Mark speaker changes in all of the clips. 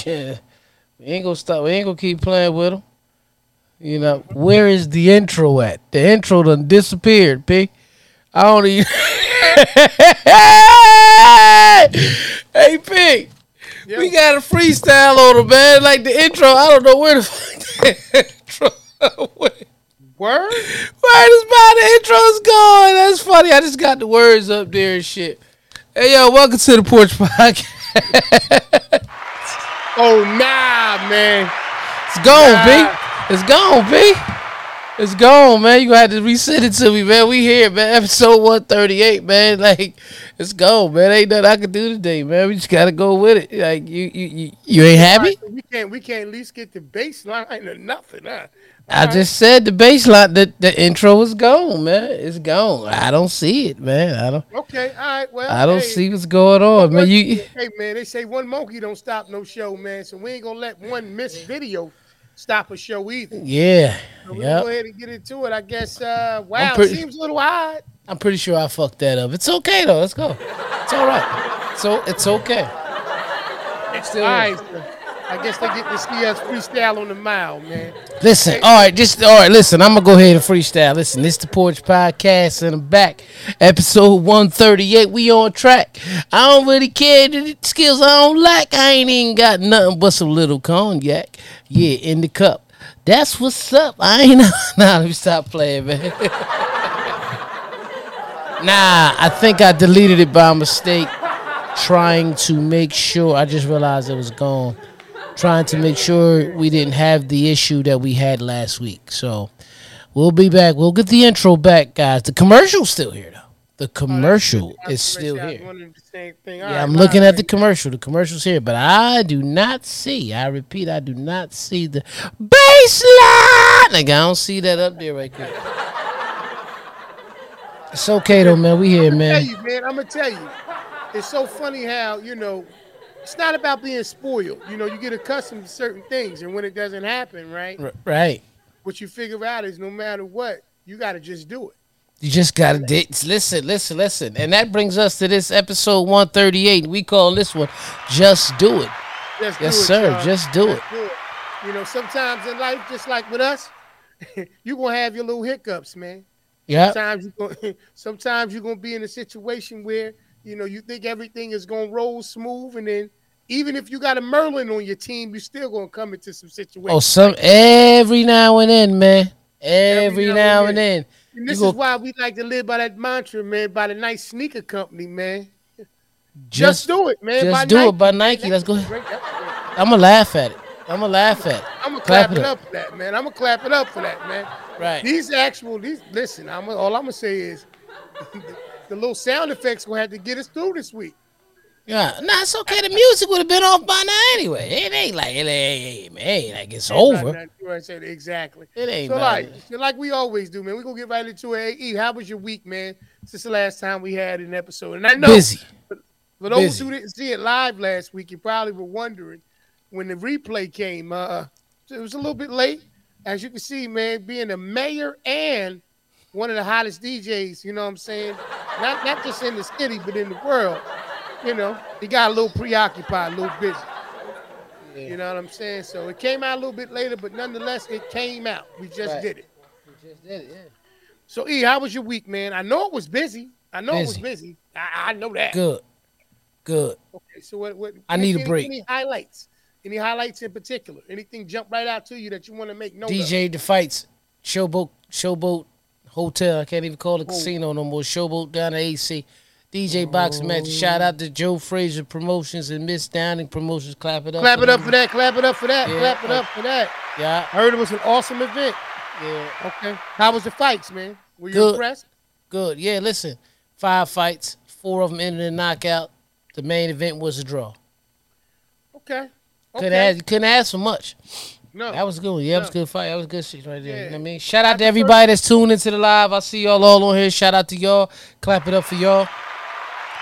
Speaker 1: shit. We ain't gonna stop. We ain't gonna keep playing with them. You know, where is the intro at? The intro done disappeared, P. I don't even. hey, P. We got a freestyle on them, man. Like the intro, I don't know where the fuck the intro went.
Speaker 2: Word?
Speaker 1: Where this by the intro is going? That's funny. I just got the words up there and shit. Hey, yo, welcome to the Porch Podcast.
Speaker 2: Oh nah, man.
Speaker 1: It's gone,
Speaker 2: Nah.
Speaker 1: B. It's gone, B. It's gone, man. You gonna have to resend it to me, man. We here, man. Episode 138, man. Like, it's gone, man. Ain't nothing I can do today, man. We just gotta go with it. Like, you you you, you ain't happy?
Speaker 2: We can't we can't at least get the baseline or nothing, huh?
Speaker 1: I just said the baseline, the, the intro is gone, man. It's gone. I don't see it, man. I don't
Speaker 2: Okay, all right. Well,
Speaker 1: I don't
Speaker 2: hey,
Speaker 1: see what's going on, man. You
Speaker 2: Hey man, they say one monkey don't stop no show, man. So we ain't gonna let one missed video stop a show either.
Speaker 1: Yeah.
Speaker 2: So we
Speaker 1: Yep.
Speaker 2: go ahead and get into it. I guess. Uh, wow,
Speaker 1: pretty-
Speaker 2: seems a little odd.
Speaker 1: I'm pretty sure I fucked that up. It's okay though. Let's go. It's all right. So it's okay. Still
Speaker 2: All right, I guess they get to see us freestyle on the mile, man.
Speaker 1: Listen, all right, just all right. Listen, I'm gonna go ahead and freestyle. Listen, this the Porch Podcast, and I'm back, episode 138. We on track. I don't really care the skills I don't lack. I ain't even got nothing but some little cognac. Yeah, in the cup. That's what's up. I ain't nah. Let me stop playing, man. nah, I think I deleted it by mistake, trying to make sure. I just realized it was gone trying to make sure we didn't have the issue that we had last week. So we'll be back. We'll get the intro back, guys. The commercial's still here, though. The oh, commercial is still here.
Speaker 2: the same thing.
Speaker 1: Yeah,
Speaker 2: right,
Speaker 1: I'm looking at the commercial. The commercial's here, but I do not see. I repeat, I do not see the baseline. Like I don't see that up there right there. It's okay though, man. We here, man.
Speaker 2: tell you, man. I'm gonna tell you. It's so funny how you know it's not about being spoiled. You know, you get accustomed to certain things, and when it doesn't happen, right?
Speaker 1: Right.
Speaker 2: What you figure out is no matter what, you got to just do it.
Speaker 1: You just gotta di- listen, listen, listen, and that brings us to this episode 138. We call this one "Just Do It."
Speaker 2: Just
Speaker 1: Yes,
Speaker 2: do
Speaker 1: sir. Just do it.
Speaker 2: do it. You know, sometimes in life, just like with us, you're gonna have your little hiccups, man.
Speaker 1: Yeah,
Speaker 2: Sometimes you going sometimes you're gonna be in a situation where you know you think everything is gonna roll smooth, and then even if you got a Merlin on your team, you still gonna come into some oh, situations.
Speaker 1: Oh, some every now and then, man. Every, now, and then.
Speaker 2: And this
Speaker 1: you
Speaker 2: is
Speaker 1: go-
Speaker 2: why we like to live by that mantra, man, by the nice sneaker company, man. Just,
Speaker 1: Just,
Speaker 2: do it, man.
Speaker 1: just
Speaker 2: by
Speaker 1: do
Speaker 2: Nike.
Speaker 1: it by Nike. Let's go.
Speaker 2: That's great. Great.
Speaker 1: I'm gonna laugh at it. I'm gonna laugh at it.
Speaker 2: I'm gonna
Speaker 1: Clap
Speaker 2: clap,
Speaker 1: it
Speaker 2: it
Speaker 1: up.
Speaker 2: up for that, man. I'm gonna clap it up for that, man.
Speaker 1: Right.
Speaker 2: These actual, these listen. I'm all I'm gonna say is the little sound effects gonna have to get us through this week.
Speaker 1: Yeah, nah, it's okay. The music would have been off by now anyway. It ain't like it ain't, it ain't like it's over.
Speaker 2: Not- said exactly.
Speaker 1: It ain't
Speaker 2: So like,
Speaker 1: it.
Speaker 2: like we always do, man. We gonna get right into it. Hey, E, how was your week, man? Since the last time we had an episode, and I know
Speaker 1: Busy.
Speaker 2: For those
Speaker 1: Busy.
Speaker 2: who didn't see it live last week, you probably were wondering when the replay came. Uh, it was a little bit late, as you can see, man. Being the mayor and one of the hottest DJs, you know what I'm saying? Not not just in the city, but in the world. You know, he got a little preoccupied, a little busy. You know what I'm saying? So it came out a little bit later, but nonetheless, it came out. We just
Speaker 1: Right.
Speaker 2: did it.
Speaker 1: We just did it, yeah.
Speaker 2: So E, how was your week, man? I know it was busy. I know it was
Speaker 1: Busy.
Speaker 2: busy. I, I know that.
Speaker 1: Good, good.
Speaker 2: Okay, so what? what
Speaker 1: I need a break.
Speaker 2: Any highlights? Any highlights in particular? Anything jump right out to you that you want to make note of?
Speaker 1: DJ the fights, Showboat, Showboat Hotel. I can't even call it
Speaker 2: Oh.
Speaker 1: casino no more. Showboat down at AC. DJ oh, boxing match. Shout out to Joe Frazier Promotions and Miss Downing Promotions. Clap it up.
Speaker 2: Clap it up for that. Clap it up for that.
Speaker 1: Yeah.
Speaker 2: Clap it up for that.
Speaker 1: Yeah,
Speaker 2: I heard it was an awesome event.
Speaker 1: yeah.
Speaker 2: Okay. How was the fights, man? Were you
Speaker 1: Good.
Speaker 2: impressed?
Speaker 1: Good. Yeah, listen. Five fights, four of them ended in knockout. The main event was a draw.
Speaker 2: Okay.
Speaker 1: Couldn't
Speaker 2: Okay.
Speaker 1: ask, couldn't ask for much.
Speaker 2: No.
Speaker 1: That was good. Yeah, that was good fight. That was good shit right there. You know what I mean? Shout out to everybody that's tuned into the live. I see y'all all on here. Shout out to y'all. Clap it up for y'all.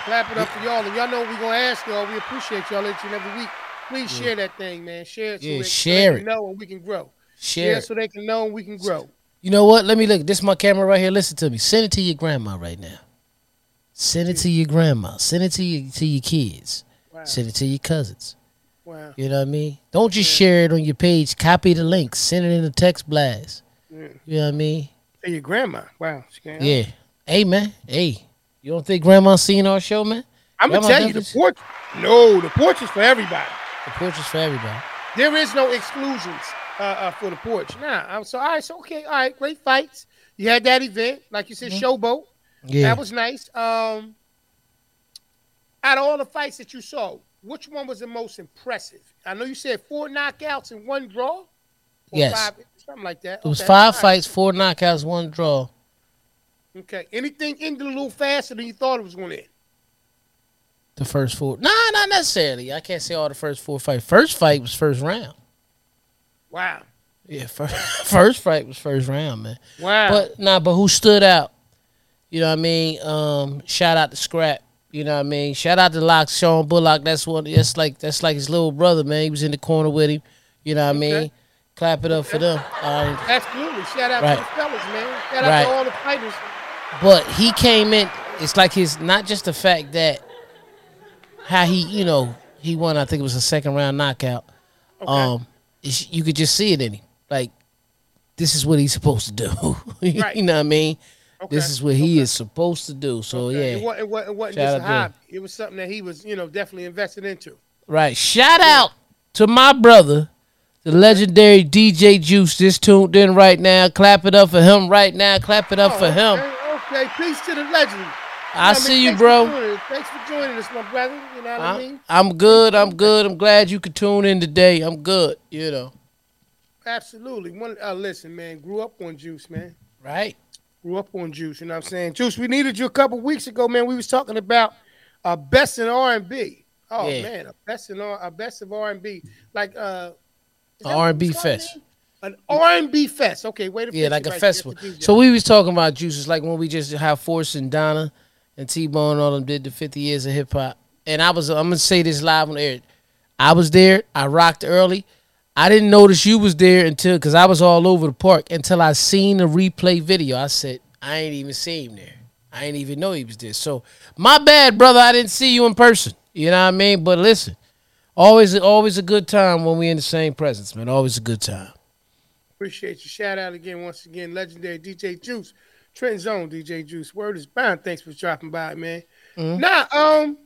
Speaker 2: Clap it up for y'all. And y'all know we're gonna ask y'all. We appreciate y'all each and every week. Please share that thing, man. Share it so,
Speaker 1: Yeah,
Speaker 2: it, so
Speaker 1: share
Speaker 2: they
Speaker 1: it.
Speaker 2: can know and we can grow.
Speaker 1: Share.
Speaker 2: Share
Speaker 1: it.
Speaker 2: so they can know and we can grow.
Speaker 1: You know what? Let me look. This is my camera right here. Listen to me. Send it to your grandma right now. Send it to your grandma. Send it to your to your kids.
Speaker 2: Wow.
Speaker 1: Send it to your cousins.
Speaker 2: Wow.
Speaker 1: You know what I mean? Don't just share it on your page. Copy the link. Send it in a text blast.
Speaker 2: Yeah.
Speaker 1: You know what I mean?
Speaker 2: And your grandma. Wow.
Speaker 1: Yeah. Hey man. Hey. You don't think grandma seen our show, man?
Speaker 2: I'm gonna tell you the porch. No, the porch is for everybody.
Speaker 1: The porch is for everybody.
Speaker 2: There is no exclusions uh, uh, for the porch. Nah. I'm so all right. So okay. All right. Great fights. You had that event, like you said, showboat.
Speaker 1: Yeah.
Speaker 2: That was nice. Um, out of all the fights that you saw, which one was the most impressive? I know you said four knockouts and one draw.
Speaker 1: Yes.
Speaker 2: five, something like that.
Speaker 1: it was
Speaker 2: Okay,
Speaker 1: five
Speaker 2: all right.
Speaker 1: fights, four knockouts, one draw.
Speaker 2: Okay. Anything ended a little faster than you thought it was going to end?
Speaker 1: The first four. Nah, not necessarily. I can't say all the first four fights. First fight was first round.
Speaker 2: Wow.
Speaker 1: Yeah, first, first fight was first round, man.
Speaker 2: Wow.
Speaker 1: But nah, but who stood out? You know what I mean? Um, shout out to Scrap. You know what I mean? Shout out to Lock Sean Bullock. That's one. That's like that's like his little brother, man. He was in the corner with him. You know what I mean? Clap it up for them. Right.
Speaker 2: Absolutely. Shout out
Speaker 1: Right.
Speaker 2: to the fellas, man. Shout out
Speaker 1: Right.
Speaker 2: to all the fighters.
Speaker 1: But he came in. It's like his not just the fact that how he, you know, he won. I think it was a second round knockout.
Speaker 2: Okay.
Speaker 1: Um, you could just see it in him. Like this is what he's supposed to do.
Speaker 2: Right.
Speaker 1: you know what I mean?
Speaker 2: Okay.
Speaker 1: This is what he is supposed to do. So
Speaker 2: Okay.
Speaker 1: Yeah,
Speaker 2: it wasn't, it wasn't just a
Speaker 1: him.
Speaker 2: hobby. It was something that he was, you know, definitely invested into.
Speaker 1: right. Shout out to my brother, the legendary DJ Juice. Just tuned in right now. Clap it up for him right now. Clap it up for
Speaker 2: Oh,
Speaker 1: him.
Speaker 2: Okay, okay. Peace to the legend.
Speaker 1: I
Speaker 2: know what
Speaker 1: see
Speaker 2: mean?
Speaker 1: you, bro.
Speaker 2: For. Thanks for joining us, my brother. You know what I mean?
Speaker 1: I'm, I'm good. I'm good. I'm glad you could tune in today. I'm good. You know.
Speaker 2: Absolutely. One, uh, listen, man. Grew up on juice, man.
Speaker 1: Right.
Speaker 2: Grew up on juice. You know what I'm saying? Juice. We needed you a couple weeks ago, man. We was talking about uh, best in R&B. Oh
Speaker 1: Yeah.
Speaker 2: man, a best in R, a best of R&B, like uh,
Speaker 1: A R&B fest.
Speaker 2: An R&B fest. Okay, wait a minute.
Speaker 1: Yeah, like a
Speaker 2: right
Speaker 1: festival.
Speaker 2: there for DJ.
Speaker 1: So we was talking about juices, like when we just have Force and Donna and T Bone and all them did the 50 years of hip hop. And I was, I'm gonna say this live on air. I was there. I rocked early. I didn't notice you was there until because I was all over the park until I seen the replay video. I said I ain't even see him there. I ain't even know he was there. So my bad, brother. I didn't see you in person. You know what I mean? But listen, always, always a good time when we in the same presence, man. Always a good time.
Speaker 2: Appreciate you. Shout out again, once again, legendary DJ Juice, Trent Zone DJ Juice. Word is bound. Thanks for dropping by, man.
Speaker 1: Mhm.
Speaker 2: Nah, um,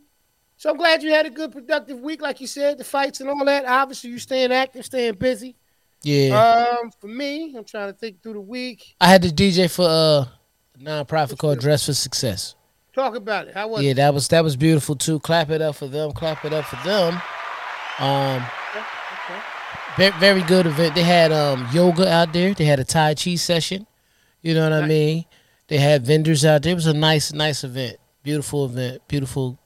Speaker 2: so I'm glad you had a good, productive week, like you said, the fights and all that. Obviously, you staying active, staying busy.
Speaker 1: Yeah.
Speaker 2: Um, for me, I'm trying to think through the week.
Speaker 1: I had the DJ for uh, a nonprofit called Dress for Success.
Speaker 2: Talk about it. How was
Speaker 1: Yeah,
Speaker 2: it?
Speaker 1: that was that was beautiful too. Clap it up for them. Clap it up for them. Um,
Speaker 2: Okay.
Speaker 1: very, very good event. They had um yoga out there. They had a Tai Chi session. You know what I mean? They had vendors out there. It was a nice, nice event. Beautiful event. Beautiful.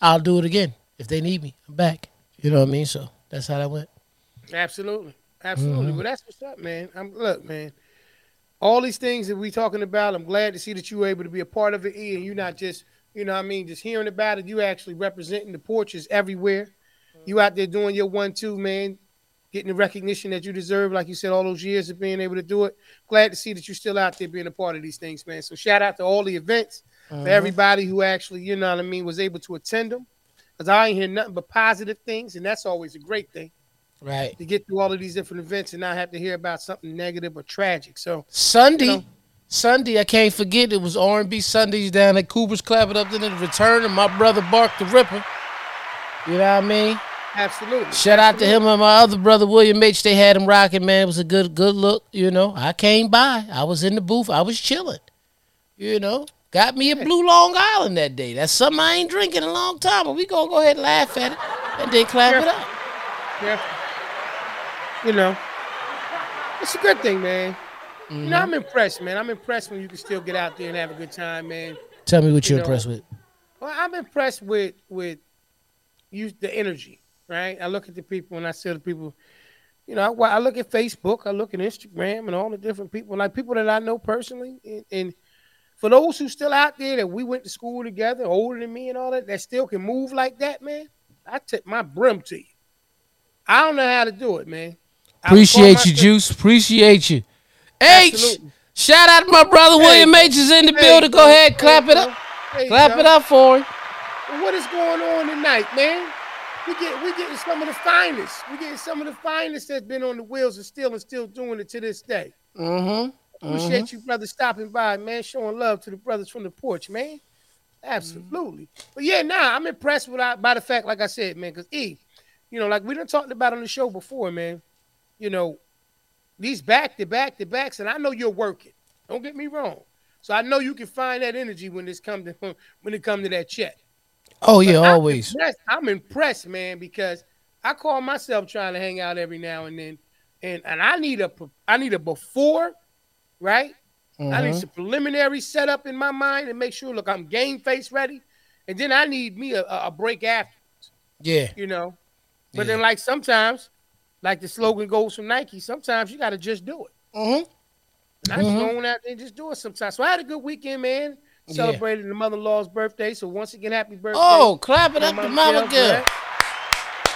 Speaker 1: I'll do it again if they need me. I'm back. You know what I mean? So that's how that went.
Speaker 2: Absolutely. Absolutely.
Speaker 1: Mhm.
Speaker 2: Well, that's what's up, man. I'm look, man. All these things that we talking about, I'm glad to see that you were able to be a part of it, E, and you're not just, you know what I mean, just hearing about it. You actually representing the porches everywhere. You out there doing your one two, man, getting the recognition that you deserve, like you said, all those years of being able to do it. Glad to see that you're still out there being a part of these things, man. So shout out to all the events, Uh-huh. for everybody who actually, you know what I mean, was able to attend them. Because I ain't hear nothing but positive things, and that's always a great thing
Speaker 1: Right.
Speaker 2: to get through all of these different events and not have to hear about something negative or tragic. So
Speaker 1: Sunday,
Speaker 2: You know.
Speaker 1: Sunday, I can't forget it was R and B Sundays down at Cooper's Clap It Up. Then it returned, and my brother Bark the Ripper. You know what I mean?
Speaker 2: absolutely.
Speaker 1: Shout out to him and my other brother William H. They had him rocking, man. It was a good, good look. You know, I came by. I was in the booth. I was chilling. You know, got me a blue Long Island that day. That's something I ain't drinking in a long time. But we gonna go ahead and laugh at it and then clap it up.
Speaker 2: Yeah. You know, it's a good thing, man. You
Speaker 1: Mm-hmm.
Speaker 2: know, I'm impressed, man. I'm impressed when you can still get out there and have a good time, man.
Speaker 1: Tell me what
Speaker 2: You
Speaker 1: you're
Speaker 2: know,
Speaker 1: impressed with.
Speaker 2: Well, I'm impressed with with you the energy, right? I look at the people and I see the people. You know, I, I look at Facebook, I look at Instagram, and all the different people, like people that I know personally, and, and for those who still out there that we went to school together, older than me and all that, that still can move like that, man. I tip my brim to you. I don't know how to do it, man. I
Speaker 1: Appreciate you, Juice. Appreciate you. H.
Speaker 2: Absolutely.
Speaker 1: Shout out to my brother
Speaker 2: Hey,
Speaker 1: William H. is in the
Speaker 2: Hey,
Speaker 1: building. Go ahead, clap
Speaker 2: Hey,
Speaker 1: it up. Clap it up for him.
Speaker 2: What is going on tonight, man? we get we getting some of the finest. We getting some of the finest that's been on the wheels of steel and still doing it to this day.
Speaker 1: Mm-hmm.
Speaker 2: Appreciate mm-hmm. you, brother, stopping by, man, showing love to the brothers from the porch, man. Absolutely. Mm-hmm. But yeah, nah, I'm impressed with by the fact, like I said, man, because E, you know, like we done talked about on the show before, man. You know, these back to back to backs, and I know you're working. Don't get me wrong. So I know you can find that energy when this come to when it come to that check.
Speaker 1: Oh yeah, I'm always.
Speaker 2: Impressed, I'm impressed, man, because I call myself trying to hang out every now and then, and and I need a I need a before, right? Mm-hmm. I need mm-hmm. some preliminary setup in my mind and make sure, look, I'm game face ready, and then I need me a, a break afterwards.
Speaker 1: Yeah,
Speaker 2: you know. But yeah. then, like sometimes, like the slogan goes from Nike, sometimes you got to just do it.
Speaker 1: Mm-hmm.
Speaker 2: And I just mm-hmm. go out there and just do it sometimes. So I had a good weekend, man. Celebrated yeah. the mother-in-law's birthday. So once again, happy birthday.
Speaker 1: Oh, clap it up to mama girl.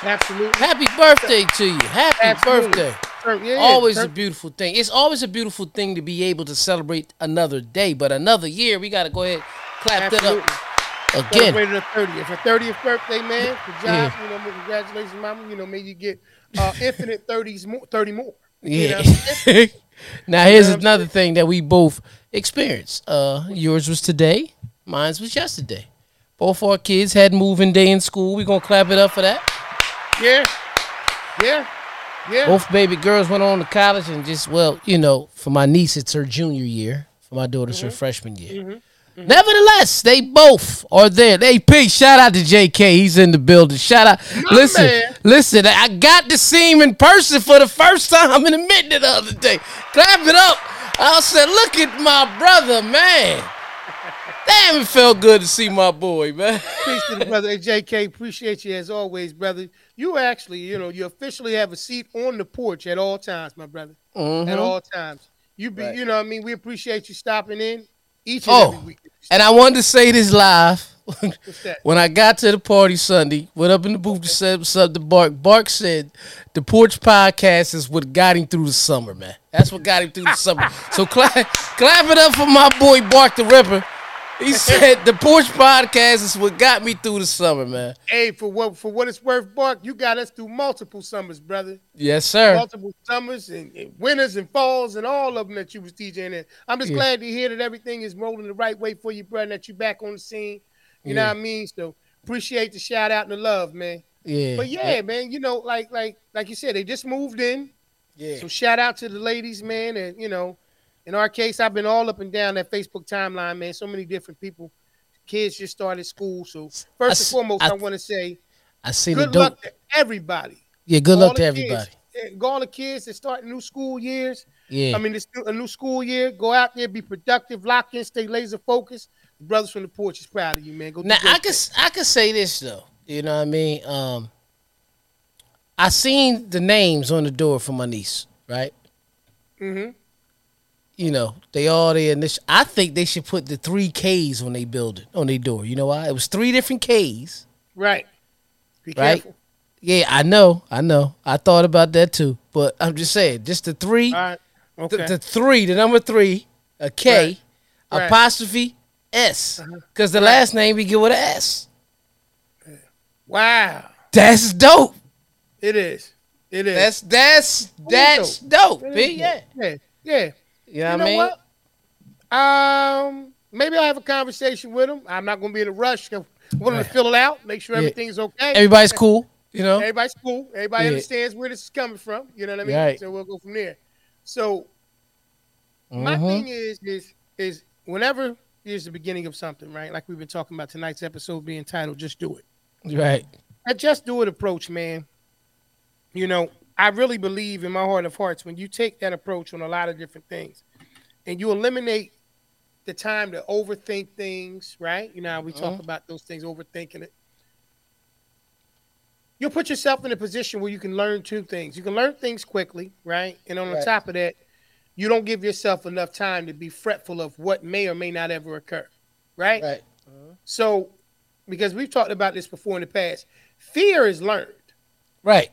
Speaker 2: Absolutely.
Speaker 1: Happy birthday to you. Happy Absolutely. birthday. Yeah, always a beautiful thing. It's always a beautiful thing to be able to celebrate another day, but another year, we got to go ahead clap Absolutely. that up again.
Speaker 2: Celebrated the 30th. A 30th birthday, man. Good job. Yeah. You know, congratulations, mama. You know, may you get uh, infinite 30s more, 30 more.
Speaker 1: Yeah. You know? now here's you know another thing that we both experienced. Uh, yours was today, mine's was yesterday. Both our kids had moving day in school. We gonna clap it up for that.
Speaker 2: Yeah, yeah, yeah.
Speaker 1: Both baby girls went on to college and just well, you know, for my niece it's her junior year. For my daughter, it's mm-hmm. her freshman year. Mm-hmm. Mm-hmm. Nevertheless, they both are there. They P, shout out to JK. He's in the building. Shout out. My listen, man. listen, I got to see him in person for the first time in a minute the other day. Clap it up. I said, look at my brother, man. Damn, it felt good to see my boy, man.
Speaker 2: Appreciate it, brother. Hey, JK, appreciate you as always, brother. You actually, you know, you officially have a seat on the porch at all times, my brother. Mm-hmm. At all times. You be, right. you know, I mean, we appreciate you stopping in each and oh, every week.
Speaker 1: And I wanted to say this live. when I got to the party Sunday, went up in the booth to say what's up to Bark. Bark said the Porch Podcast is what got him through the summer, man. That's what got him through the summer. So clap, clap it up for my boy Bark the Ripper. He said the Porch Podcast is what got me through the summer, man.
Speaker 2: Hey, for what for what it's worth, Bark, you got us through multiple summers, brother.
Speaker 1: Yes, sir.
Speaker 2: Multiple summers and, and winters and falls and all of them that you was teaching in. I'm just yeah. glad to hear that everything is rolling the right way for you, brother. That you back on the scene. You yeah. know what I mean? So appreciate the shout out and the love, man.
Speaker 1: Yeah.
Speaker 2: But yeah, man, you know, like like like you said, they just moved in.
Speaker 1: Yeah.
Speaker 2: So shout out to the ladies, man, and you know in our case, I've been all up and down that Facebook timeline, man. So many different people. Kids just started school. So first I, and foremost, I, I want to say
Speaker 1: I see
Speaker 2: good luck to everybody.
Speaker 1: Yeah, good all luck to everybody.
Speaker 2: Kids, all the kids that start new school years.
Speaker 1: Yeah.
Speaker 2: I mean, it's a new school year. Go out there, be productive, lock in, stay laser focused. The brothers from the porch is proud of you, man. Go
Speaker 1: now I can I can say this though. You know what I mean? Um I seen the names on the door for my niece, right?
Speaker 2: Mm-hmm
Speaker 1: you know, they all there. And I think they should put the three Ks on their building, on their door. You know why? It was three different Ks.
Speaker 2: Right.
Speaker 1: Be right? Careful. Yeah, I know. I know. I thought about that too. But I'm just saying, just the three.
Speaker 2: All right. Okay.
Speaker 1: The, the three, the number three, a K, right. apostrophe S. Because uh-huh. the last name we get with an S.
Speaker 2: Wow.
Speaker 1: That's dope.
Speaker 2: It is. It is.
Speaker 1: That's that's that's dope. dope.
Speaker 2: Yeah. Yeah. Yeah.
Speaker 1: You know, you know I mean?
Speaker 2: What? Um, maybe I'll have a conversation with him. I'm not going to be in a rush. I want him to fill it out, make sure yeah. everything's okay.
Speaker 1: Everybody's cool. You know,
Speaker 2: everybody's cool. Everybody yeah. understands where this is coming from. You know what I mean? Right. So we'll go from there. So mm-hmm. my thing is, is, is whenever is the beginning of something, right? Like we've been talking about tonight's episode being titled "Just Do It."
Speaker 1: Right.
Speaker 2: That just do it approach, man. You know, I really believe in my heart of hearts when you take that approach on a lot of different things and you eliminate the time to overthink things, right? You know, we talk uh-huh. about those things, overthinking it. You'll put yourself in a position where you can learn two things. You can learn things quickly, right? And on right. the top of that, you don't give yourself enough time to be fretful of what may or may not ever occur, right?
Speaker 1: Right. Uh-huh.
Speaker 2: So, because we've talked about this before in the past, fear is learned.
Speaker 1: Right.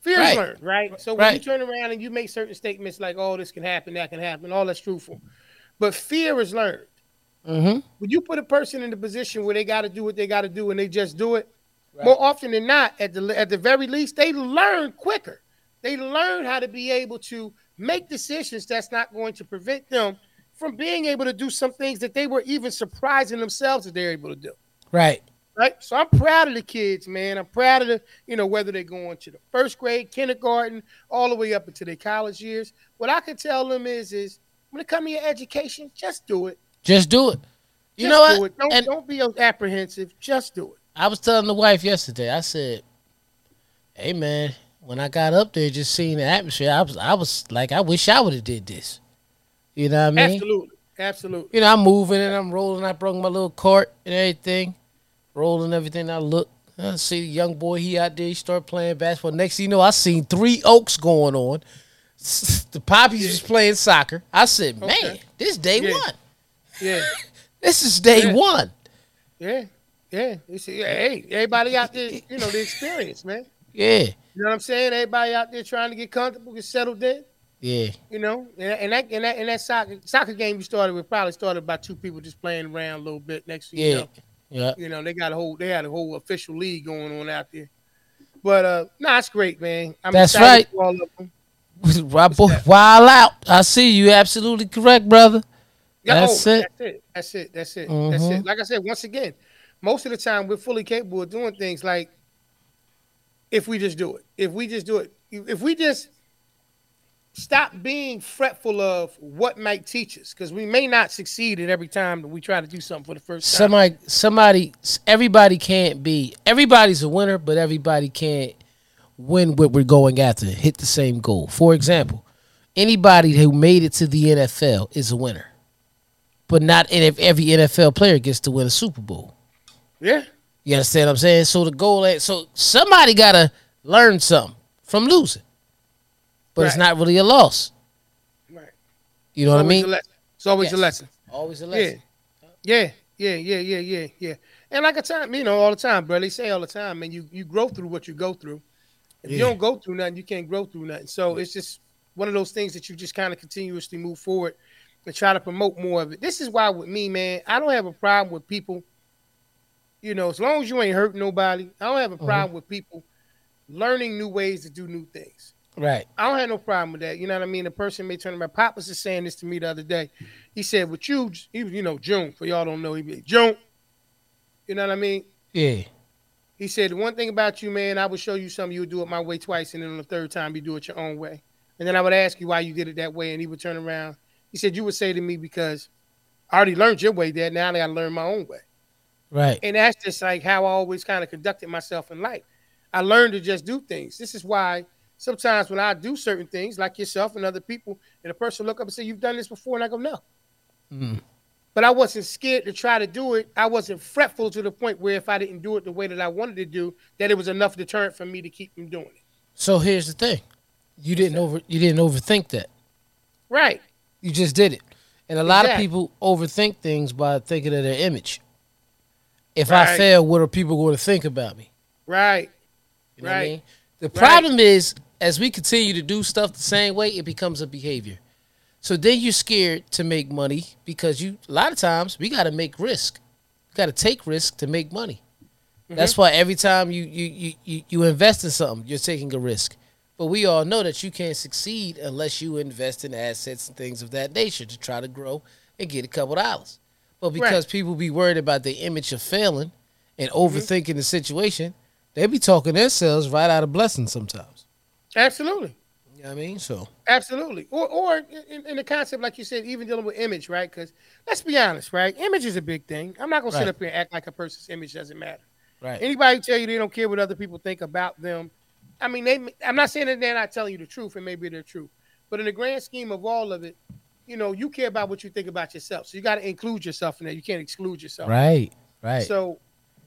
Speaker 2: Fear right. is learned, right? So when right. you turn around and you make certain statements like, "Oh, this can happen, that can happen," all that's truthful, but fear is learned.
Speaker 1: Mm-hmm.
Speaker 2: When you put a person in the position where they got to do what they got to do and they just do it, Right. More often than not, at the at the very least, they learn quicker. They learn how to be able to make decisions that's not going to prevent them from being able to do some things that they were even surprising themselves that they're able to do.
Speaker 1: Right.
Speaker 2: Right. So I'm proud of the kids, man. I'm proud of the, you know, whether they're going to the first grade, kindergarten, all the way up into their college years. What I can tell them is, is when it comes to your education, just do it.
Speaker 1: Just do it. You
Speaker 2: just
Speaker 1: know what?
Speaker 2: Don't, and don't be apprehensive. Just do it.
Speaker 1: I was telling the wife yesterday. I said, "Hey, man, when I got up there, just seeing the atmosphere, I was, I was like, I wish I would have did this. You know what I
Speaker 2: mean? Absolutely, absolutely.
Speaker 1: You know, I'm moving and I'm rolling. I brought my little cart and everything, rolling everything. I look, I see the young boy. He out there. He start playing basketball. Next thing you know, I seen three Oaks going on. The poppies yeah. was playing soccer. I said, man, okay. this day
Speaker 2: yeah.
Speaker 1: one.
Speaker 2: Yeah.
Speaker 1: this is day
Speaker 2: yeah.
Speaker 1: one.
Speaker 2: Yeah. Yeah. See, hey, everybody out there, you know, the experience, man.
Speaker 1: Yeah.
Speaker 2: You know what I'm saying? Everybody out there trying to get comfortable, get settled in.
Speaker 1: Yeah.
Speaker 2: You know, and, that and that and that soccer soccer game you started with probably started by two people just playing around a little bit. Next thing
Speaker 1: yeah.
Speaker 2: you know,
Speaker 1: yeah.
Speaker 2: You know, they got a whole they had a whole official league going on out there. But uh no, nah, it's great, man. I'm
Speaker 1: That's right. all of them. boy, wild out. I see you. Absolutely correct, brother.
Speaker 2: Yeah, that's, oh, it. that's it. That's it. That's it. Mm-hmm. That's it. Like I said, once again, most of the time we're fully capable of doing things like if we just do it. If we just do it. If we just stop being fretful of what might teach us because we may not succeed at every time that we try to do something for the first
Speaker 1: time. Somebody, somebody, everybody can't be. Everybody's a winner, but everybody can't win what we're going after. Hit the same goal. For example, anybody who made it to the NFL is a winner, but not if every NFL player gets to win a Super Bowl.
Speaker 2: Yeah,
Speaker 1: you understand what I'm saying? So the goal, is so somebody gotta learn something from losing but right. it's not really a loss.
Speaker 2: Right.
Speaker 1: You know
Speaker 2: what
Speaker 1: I mean?
Speaker 2: It's always yes. a lesson.
Speaker 1: Always a lesson.
Speaker 2: Yeah. Yeah. Yeah. Yeah. Yeah. Yeah. And like a time, you know, all the time, bro. They say all the time, man, you you grow through what you go through. If yeah. you don't go through nothing, you can't grow through nothing. So it's just one of those things that you just kind of continuously move forward and try to promote more of it. This is why with me, man, I don't have a problem with people. You know, as long as you ain't hurting nobody, I don't have a mm-hmm. problem mm-hmm. with people learning new ways to do new things.
Speaker 1: Right.
Speaker 2: I don't have no problem with that. You know what I mean? The person may turn around. Pop was just saying this to me the other day. He said, "With you, he, was you know, June. For y'all don't know, he be June. You know what I mean?
Speaker 1: Yeah.
Speaker 2: He said, the one thing about you, man, I would show you something. You would do it my way twice, and then on the third time, you do it your own way. And then I would ask you why you did it that way, and he would turn around. He said, you would say to me because I already learned your way, Dad. Now I got to learn my own way.
Speaker 1: Right.
Speaker 2: And that's just like how I always kind of conducted myself in life. I learned to just do things. This is why sometimes when I do certain things, like yourself and other people, and a person look up and say, "You've done this before," and I go, "No."
Speaker 1: Mm.
Speaker 2: But I wasn't scared to try to do it. I wasn't fretful to the point where if I didn't do it the way that I wanted to do, that it was enough deterrent for me to keep from doing it.
Speaker 1: So here's the thing: you didn't over you didn't overthink that.
Speaker 2: Right.
Speaker 1: You just did it, and a lot exactly. of people overthink things by thinking of their image. If right. I fail, what are people going to think about me?
Speaker 2: Right.
Speaker 1: You know right. I mean? The problem right. is as we continue to do stuff the same way, it becomes a behavior. So then you're scared to make money because you a lot of times we got to make risk. You got to take risk to make money. Mm-hmm. That's why every time you, you you you invest in something, you're taking a risk. But we all know that you can't succeed unless you invest in assets and things of that nature to try to grow and get a couple dollars. But because right. people be worried about the image of failing and mm-hmm. overthinking mm-hmm. the situation, they be talking themselves right out of blessings sometimes.
Speaker 2: Absolutely.
Speaker 1: You know what I mean? So
Speaker 2: absolutely, or or in, in, the concept, like you said, even dealing with image, right? Because let's be honest, right? Image is a big thing. I'm not gonna right. sit up here and act like a person's image doesn't matter.
Speaker 1: Right.
Speaker 2: Anybody tell you they don't care what other people think about them? I mean, they. I'm not saying that they're not telling you the truth, and maybe they're true, but in the grand scheme of all of it, you know, you care about what you think about yourself. So you got to include yourself in there. You can't exclude yourself.
Speaker 1: Right. Right.
Speaker 2: So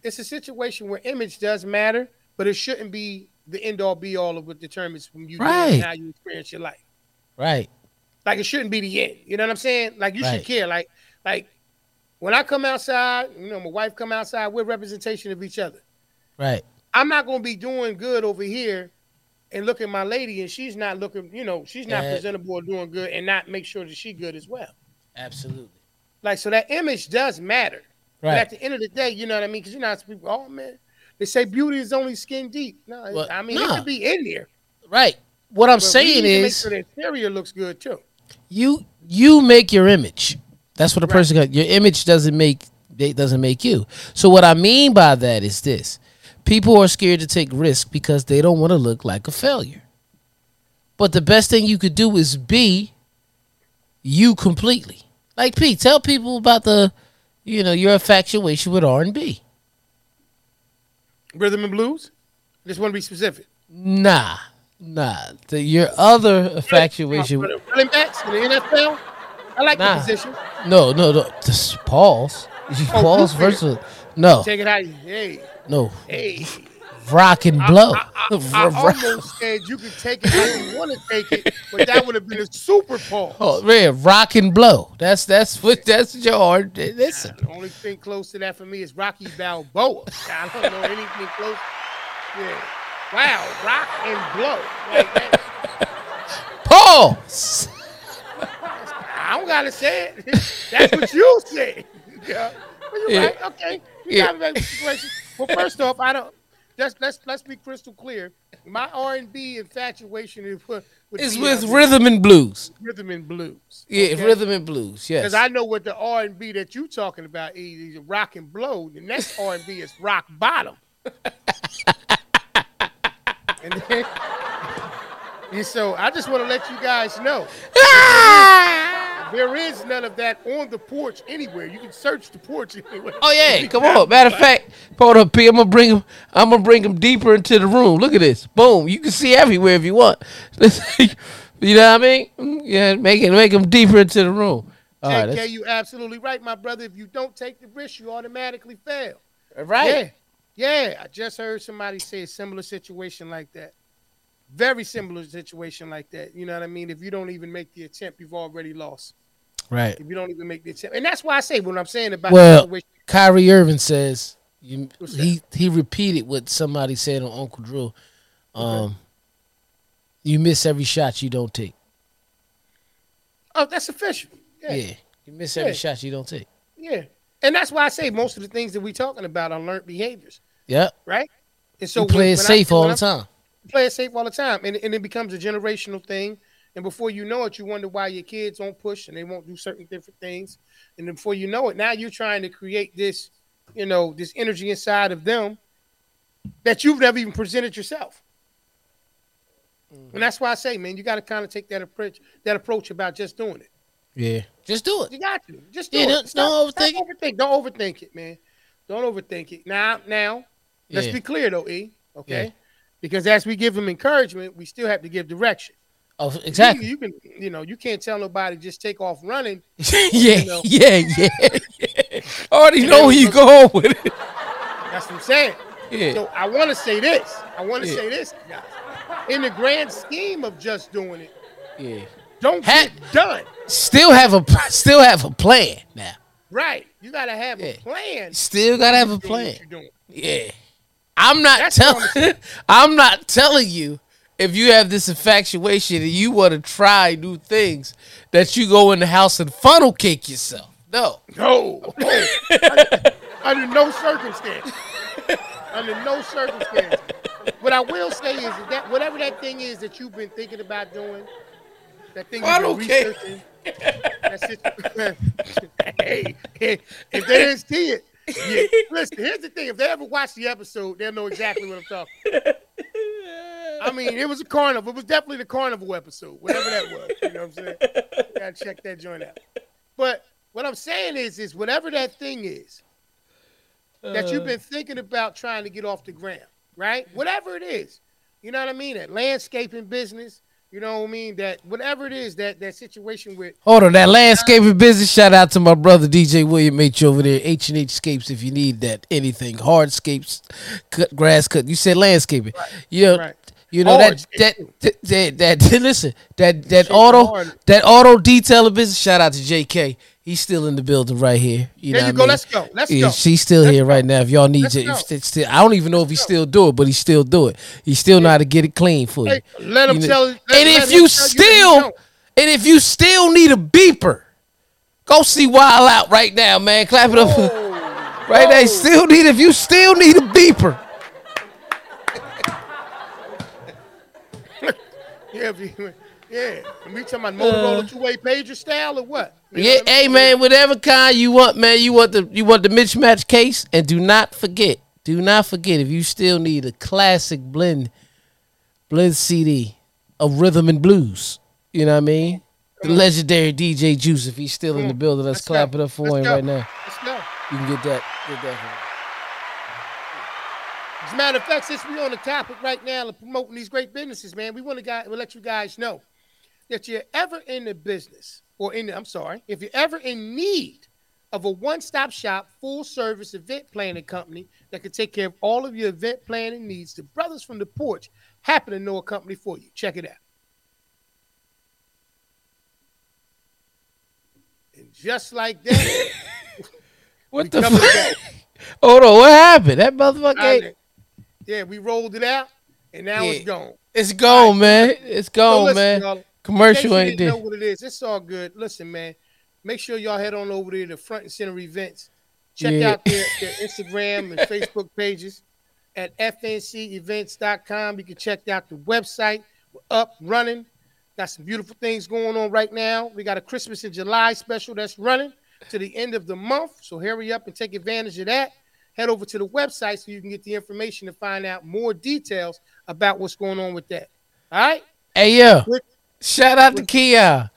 Speaker 2: it's a situation where image does matter, but it shouldn't be the end all be all of what determines from you
Speaker 1: right.
Speaker 2: how you experience your life.
Speaker 1: Right.
Speaker 2: Like it shouldn't be the end. You know what I'm saying? Like you right. should care. Like like when I come outside, you know, my wife come outside, we're representation of each other.
Speaker 1: Right.
Speaker 2: I'm not gonna be doing good over here and look at my lady and she's not looking, you know, she's not presentable or doing good and not make sure that she good as well.
Speaker 1: Absolutely.
Speaker 2: Like so that image does matter. Right. But at the end of the day, you know what I mean? Because you're know, people, oh man, They say beauty is only skin deep. No,
Speaker 1: Well,
Speaker 2: I mean it could be in there.
Speaker 1: Right. What I'm
Speaker 2: But
Speaker 1: saying
Speaker 2: need to make
Speaker 1: is
Speaker 2: sure the interior looks good too.
Speaker 1: you you make your image. That's what a
Speaker 2: Right.
Speaker 1: person got. Your image doesn't make it doesn't make you. So what I mean by that is this: people are scared to take risks because they don't want to look like a failure. But the best thing you could do is be you completely. Like Pete, tell people about the, you know, your infatuation with R and B.
Speaker 2: Rhythm and blues. I Just want to be specific.
Speaker 1: Nah, nah. The, your other infatuation.
Speaker 2: The running backs in the NFL. I like
Speaker 1: Nah.
Speaker 2: the position.
Speaker 1: No, no, no. This Pauls.
Speaker 2: Oh,
Speaker 1: Pauls versus no,
Speaker 2: Take it out. Hey,
Speaker 1: no.
Speaker 2: hey.
Speaker 1: Rock and blow.
Speaker 2: I almost said you could take it how you want to take it, but that would have been a super pause.
Speaker 1: oh, man, rock and blow. That's that's what that's your hard. Eh, listen,
Speaker 2: The only thing close to that for me is Rocky Balboa. I don't know anything close. Yeah. Wow, rock and blow. Like that.
Speaker 1: pause.
Speaker 2: I don't gotta say it. That's what you said. Yeah. Well, you're
Speaker 1: Yeah.
Speaker 2: right. Okay. You
Speaker 1: Yeah.
Speaker 2: got me back to the situation. Well, first off, I don't. Let's let's let's be crystal clear. My R and B infatuation is with, be,
Speaker 1: with rhythm and blues.
Speaker 2: rhythm and blues.
Speaker 1: Yeah, rhythm and blues. Yes.
Speaker 2: Because I know what the R and B that you're talking about is rock and blow. The next R and B is rock bottom. and, then, and so I just want to let you guys know ah! There is none of that on the porch anywhere. You can search the porch anywhere.
Speaker 1: Oh yeah, come on. Matter of fact, hold up, P. I'm gonna bring him. I'm gonna bring him deeper into the room. Look at this. Boom. You can see everywhere if you want. you know what I mean? Yeah, make it make him deeper into the room. All right.
Speaker 2: JK,
Speaker 1: that's-
Speaker 2: you absolutely right, my brother. If you don't take the risk, you automatically fail.
Speaker 1: Uh, right.
Speaker 2: Yeah, yeah. I just heard somebody say a similar situation like that. Very similar situation like that. You know what I mean? If you don't even make the attempt, you've already lost.
Speaker 1: Right.
Speaker 2: If you don't even make the attempt, and that's why I say what I'm saying about
Speaker 1: Well,
Speaker 2: the situation.
Speaker 1: Kyrie Irving says you, he he repeated what somebody said on Uncle Drew. Um, you miss every shot you don't take.
Speaker 2: Oh, that's official.
Speaker 1: Yeah,
Speaker 2: Yeah,
Speaker 1: you miss every
Speaker 2: Yeah.
Speaker 1: shot you don't take.
Speaker 2: yeah. And that's why I say most of the things that we're talking about are learned behaviors,
Speaker 1: Yep.
Speaker 2: right? And so
Speaker 1: you play
Speaker 2: when-
Speaker 1: it
Speaker 2: when I-
Speaker 1: safe all the time.
Speaker 2: play it safe all the time, and, and it becomes a generational thing. And before you know it, you wonder why your kids won't push and they won't do certain different things. And then before you know it, now you're trying to create this, you know, this energy inside of them that you've never even presented yourself.
Speaker 1: Mm-hmm.
Speaker 2: And that's why I say, man, you got to kind of take that approach, that approach about just doing it.
Speaker 1: Yeah, just do it.
Speaker 2: You got to just do
Speaker 1: Yeah,
Speaker 2: it.
Speaker 1: don't-
Speaker 2: Stop-
Speaker 1: don't overthink it.
Speaker 2: overthink. Don't overthink it, man. Don't overthink it. Now, now, let's
Speaker 1: Yeah.
Speaker 2: be clear though, E. Okay,
Speaker 1: Yeah.
Speaker 2: because as we give them encouragement, we still have to give direction.
Speaker 1: Oh, exactly.
Speaker 2: You, you can, you know, you can't tell nobody just take off running.
Speaker 1: yeah,
Speaker 2: know.
Speaker 1: yeah, yeah, yeah. I already know where you going with it.
Speaker 2: That's what I'm saying.
Speaker 1: Yeah.
Speaker 2: So I want to say this. I want to
Speaker 1: Yeah.
Speaker 2: say this, guys. In the grand scheme of just doing it,
Speaker 1: Yeah.
Speaker 2: don't
Speaker 1: Ha-
Speaker 2: get done.
Speaker 1: Still have a still have a plan now.
Speaker 2: Right. You got to have
Speaker 1: Yeah.
Speaker 2: a plan.
Speaker 1: Still gotta have a plan.
Speaker 2: what you're doing.
Speaker 1: Yeah. I'm not telling I'm not telling you if you have this infatuation and you want to try new things that you go in the house and funnel cake yourself. No.
Speaker 2: No. under, under no circumstance. under no circumstance. What I will say is that whatever that thing is that you've been thinking about doing, that thing
Speaker 1: I
Speaker 2: you've been researching, hey, if they didn't see it, yeah, listen, here's the thing. If they ever watch the episode, they'll know exactly what I'm talking I mean, it was a carnival. It was definitely the carnival episode, whatever that was. You know what I'm saying? Gotta check that joint out. But what I'm saying is, is whatever that thing is that you've been thinking about trying to get off the ground, right? Whatever it is, you know what I mean? That landscaping business, you know what I mean? That whatever it is, that that situation with
Speaker 1: Hold on, that landscaping business. Shout out to my brother DJ William H over there, H and H Scapes. If you need that anything, hardscapes, cut grass cut. You said landscaping. You know,
Speaker 2: Right.
Speaker 1: You know oh, that
Speaker 2: that,
Speaker 1: that that that listen that that auto
Speaker 2: hard.
Speaker 1: that auto detailing business. Shout out to JK. He's still in the building right here. You
Speaker 2: there
Speaker 1: know
Speaker 2: you go.
Speaker 1: I mean?
Speaker 2: Let's go. Let's
Speaker 1: Yeah,
Speaker 2: go.
Speaker 1: she's still
Speaker 2: Let's
Speaker 1: here
Speaker 2: go.
Speaker 1: right now. If y'all need
Speaker 2: Let's
Speaker 1: to,
Speaker 2: go.
Speaker 1: if still, I don't even know if he still do it, but he still do it. He still know how to get it clean for you.
Speaker 2: Let him
Speaker 1: You know-
Speaker 2: tell. Let,
Speaker 1: and if you
Speaker 2: tell that he
Speaker 1: still,
Speaker 2: don't.
Speaker 1: and if you still need a beeper, go see Wild Out right now, man. Clap it up,
Speaker 2: Oh,
Speaker 1: right there.
Speaker 2: oh.
Speaker 1: Still need if you still need a beeper,
Speaker 2: yeah, yeah. We talking about Motorola uh, two-way pager style or what? You
Speaker 1: Yeah,
Speaker 2: I
Speaker 1: hey
Speaker 2: mean?
Speaker 1: man, whatever kind you want, man. You want the you want the mismatch case, and do not forget, do not forget if you still need a classic blend, blend CD of rhythm and blues. You know what I mean? The legendary DJ Juice, if he's still in the building, let's,
Speaker 2: Let's
Speaker 1: clap
Speaker 2: go.
Speaker 1: it up for
Speaker 2: Let's
Speaker 1: him
Speaker 2: go.
Speaker 1: right now.
Speaker 2: Let's go.
Speaker 1: You can get that, get that.
Speaker 2: As a matter of fact, since we're on the topic right now of promoting these great businesses, man, we want to guy, we'll let you guys know that you're ever in the business or in the, I'm sorry, if you're ever in need of a one-stop shop, full-service event planning company that can take care of all of your event planning needs, the brothers from the porch happen to know a company for you. Check it out. And just like that,
Speaker 1: What the fuck? Hold on, what happened? That motherfucker,
Speaker 2: yeah, we rolled it out, and now
Speaker 1: Yeah.
Speaker 2: it's gone.
Speaker 1: it's gone, man. It's gone,
Speaker 2: listen,
Speaker 1: man.
Speaker 2: y'all,
Speaker 1: Commercial ain't
Speaker 2: didn't know what it is. It's all good. Listen, man. Make sure y'all head on over there to Front and Center Events. Check
Speaker 1: Yeah.
Speaker 2: out their, their Instagram and Facebook pages at fncevents.com. You can check out the website. We're up, running. Got some beautiful things going on right now. We got a Christmas in July special that's running to the end of the month. So hurry up and take advantage of that. Head over to the website so you can get the information to find out more details about what's going on with that. All right?
Speaker 1: Hey, yo,
Speaker 2: With-
Speaker 1: shout out to Kia.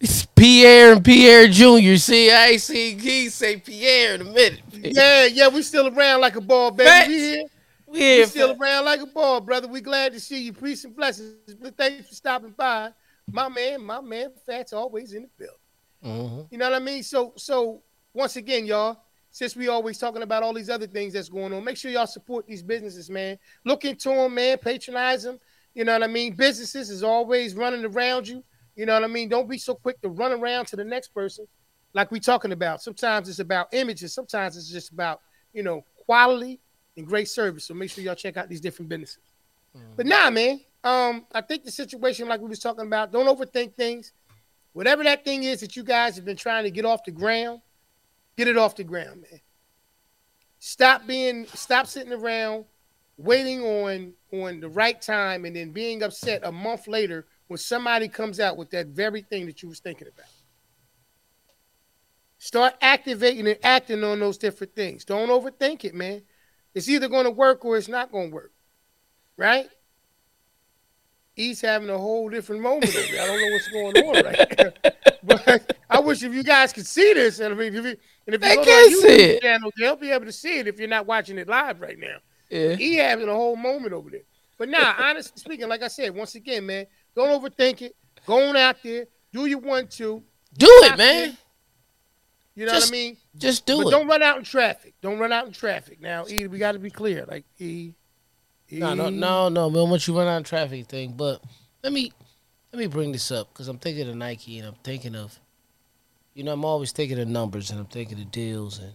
Speaker 1: It's Pierre and Pierre Jr. See, I ain't seen he say Pierre in a minute.
Speaker 2: Yeah, yeah, we still around like a ball, baby.
Speaker 1: Facts.
Speaker 2: We here.
Speaker 1: We
Speaker 2: We
Speaker 1: here
Speaker 2: still
Speaker 1: for-
Speaker 2: around like a ball, brother. We glad to see you. Peace and blessings. But thanks for stopping by. My man, my man, Fat's always in the building.
Speaker 1: Mhm.
Speaker 2: You know what I mean? So, so once again, y'all, since we always talking about all these other things that's going on, make sure y'all support these businesses, man. Look into them, man. Patronize them. You know what I mean? Businesses is always running around you. You know what I mean? Don't be so quick to run around to the next person, like we talking about. Sometimes it's about images. Sometimes it's just about you know quality and great service. So make sure y'all check out these different businesses. But nah, man. Um, I think the situation, like we was talking about, don't overthink things. Whatever that thing is that you guys have been trying to get off the ground, get it off the ground, man. Stop being, stop sitting around waiting on on the right time and then being upset a month later when somebody comes out with that very thing that you was thinking about. Start activating and acting on those different things. Don't overthink it, man. It's either going to work or it's not going to work, right? He's having a whole different moment. I don't know what's going on right now. But I wish if you guys could see this, and I mean, if you, and if you go to
Speaker 1: can
Speaker 2: our
Speaker 1: see
Speaker 2: YouTube
Speaker 1: it.
Speaker 2: channel, they'll be able to see it if you're not watching it live right now.
Speaker 1: Yeah.
Speaker 2: He having a whole moment over there. But nah, honestly speaking, like I said, once again, man, don't overthink it. Go on out there, do you want to.
Speaker 1: Do it, man.
Speaker 2: You know
Speaker 1: Just
Speaker 2: what I mean?
Speaker 1: Just do
Speaker 2: but
Speaker 1: it.
Speaker 2: don't run out in traffic. Don't run out in traffic. Now, E, we got to be clear. Like E,
Speaker 1: No, no, no, no. We don't want you run out of traffic thing. But let me let me bring this up because I'm thinking of Nike and I'm thinking of, you know, I'm always thinking of numbers and I'm thinking of deals and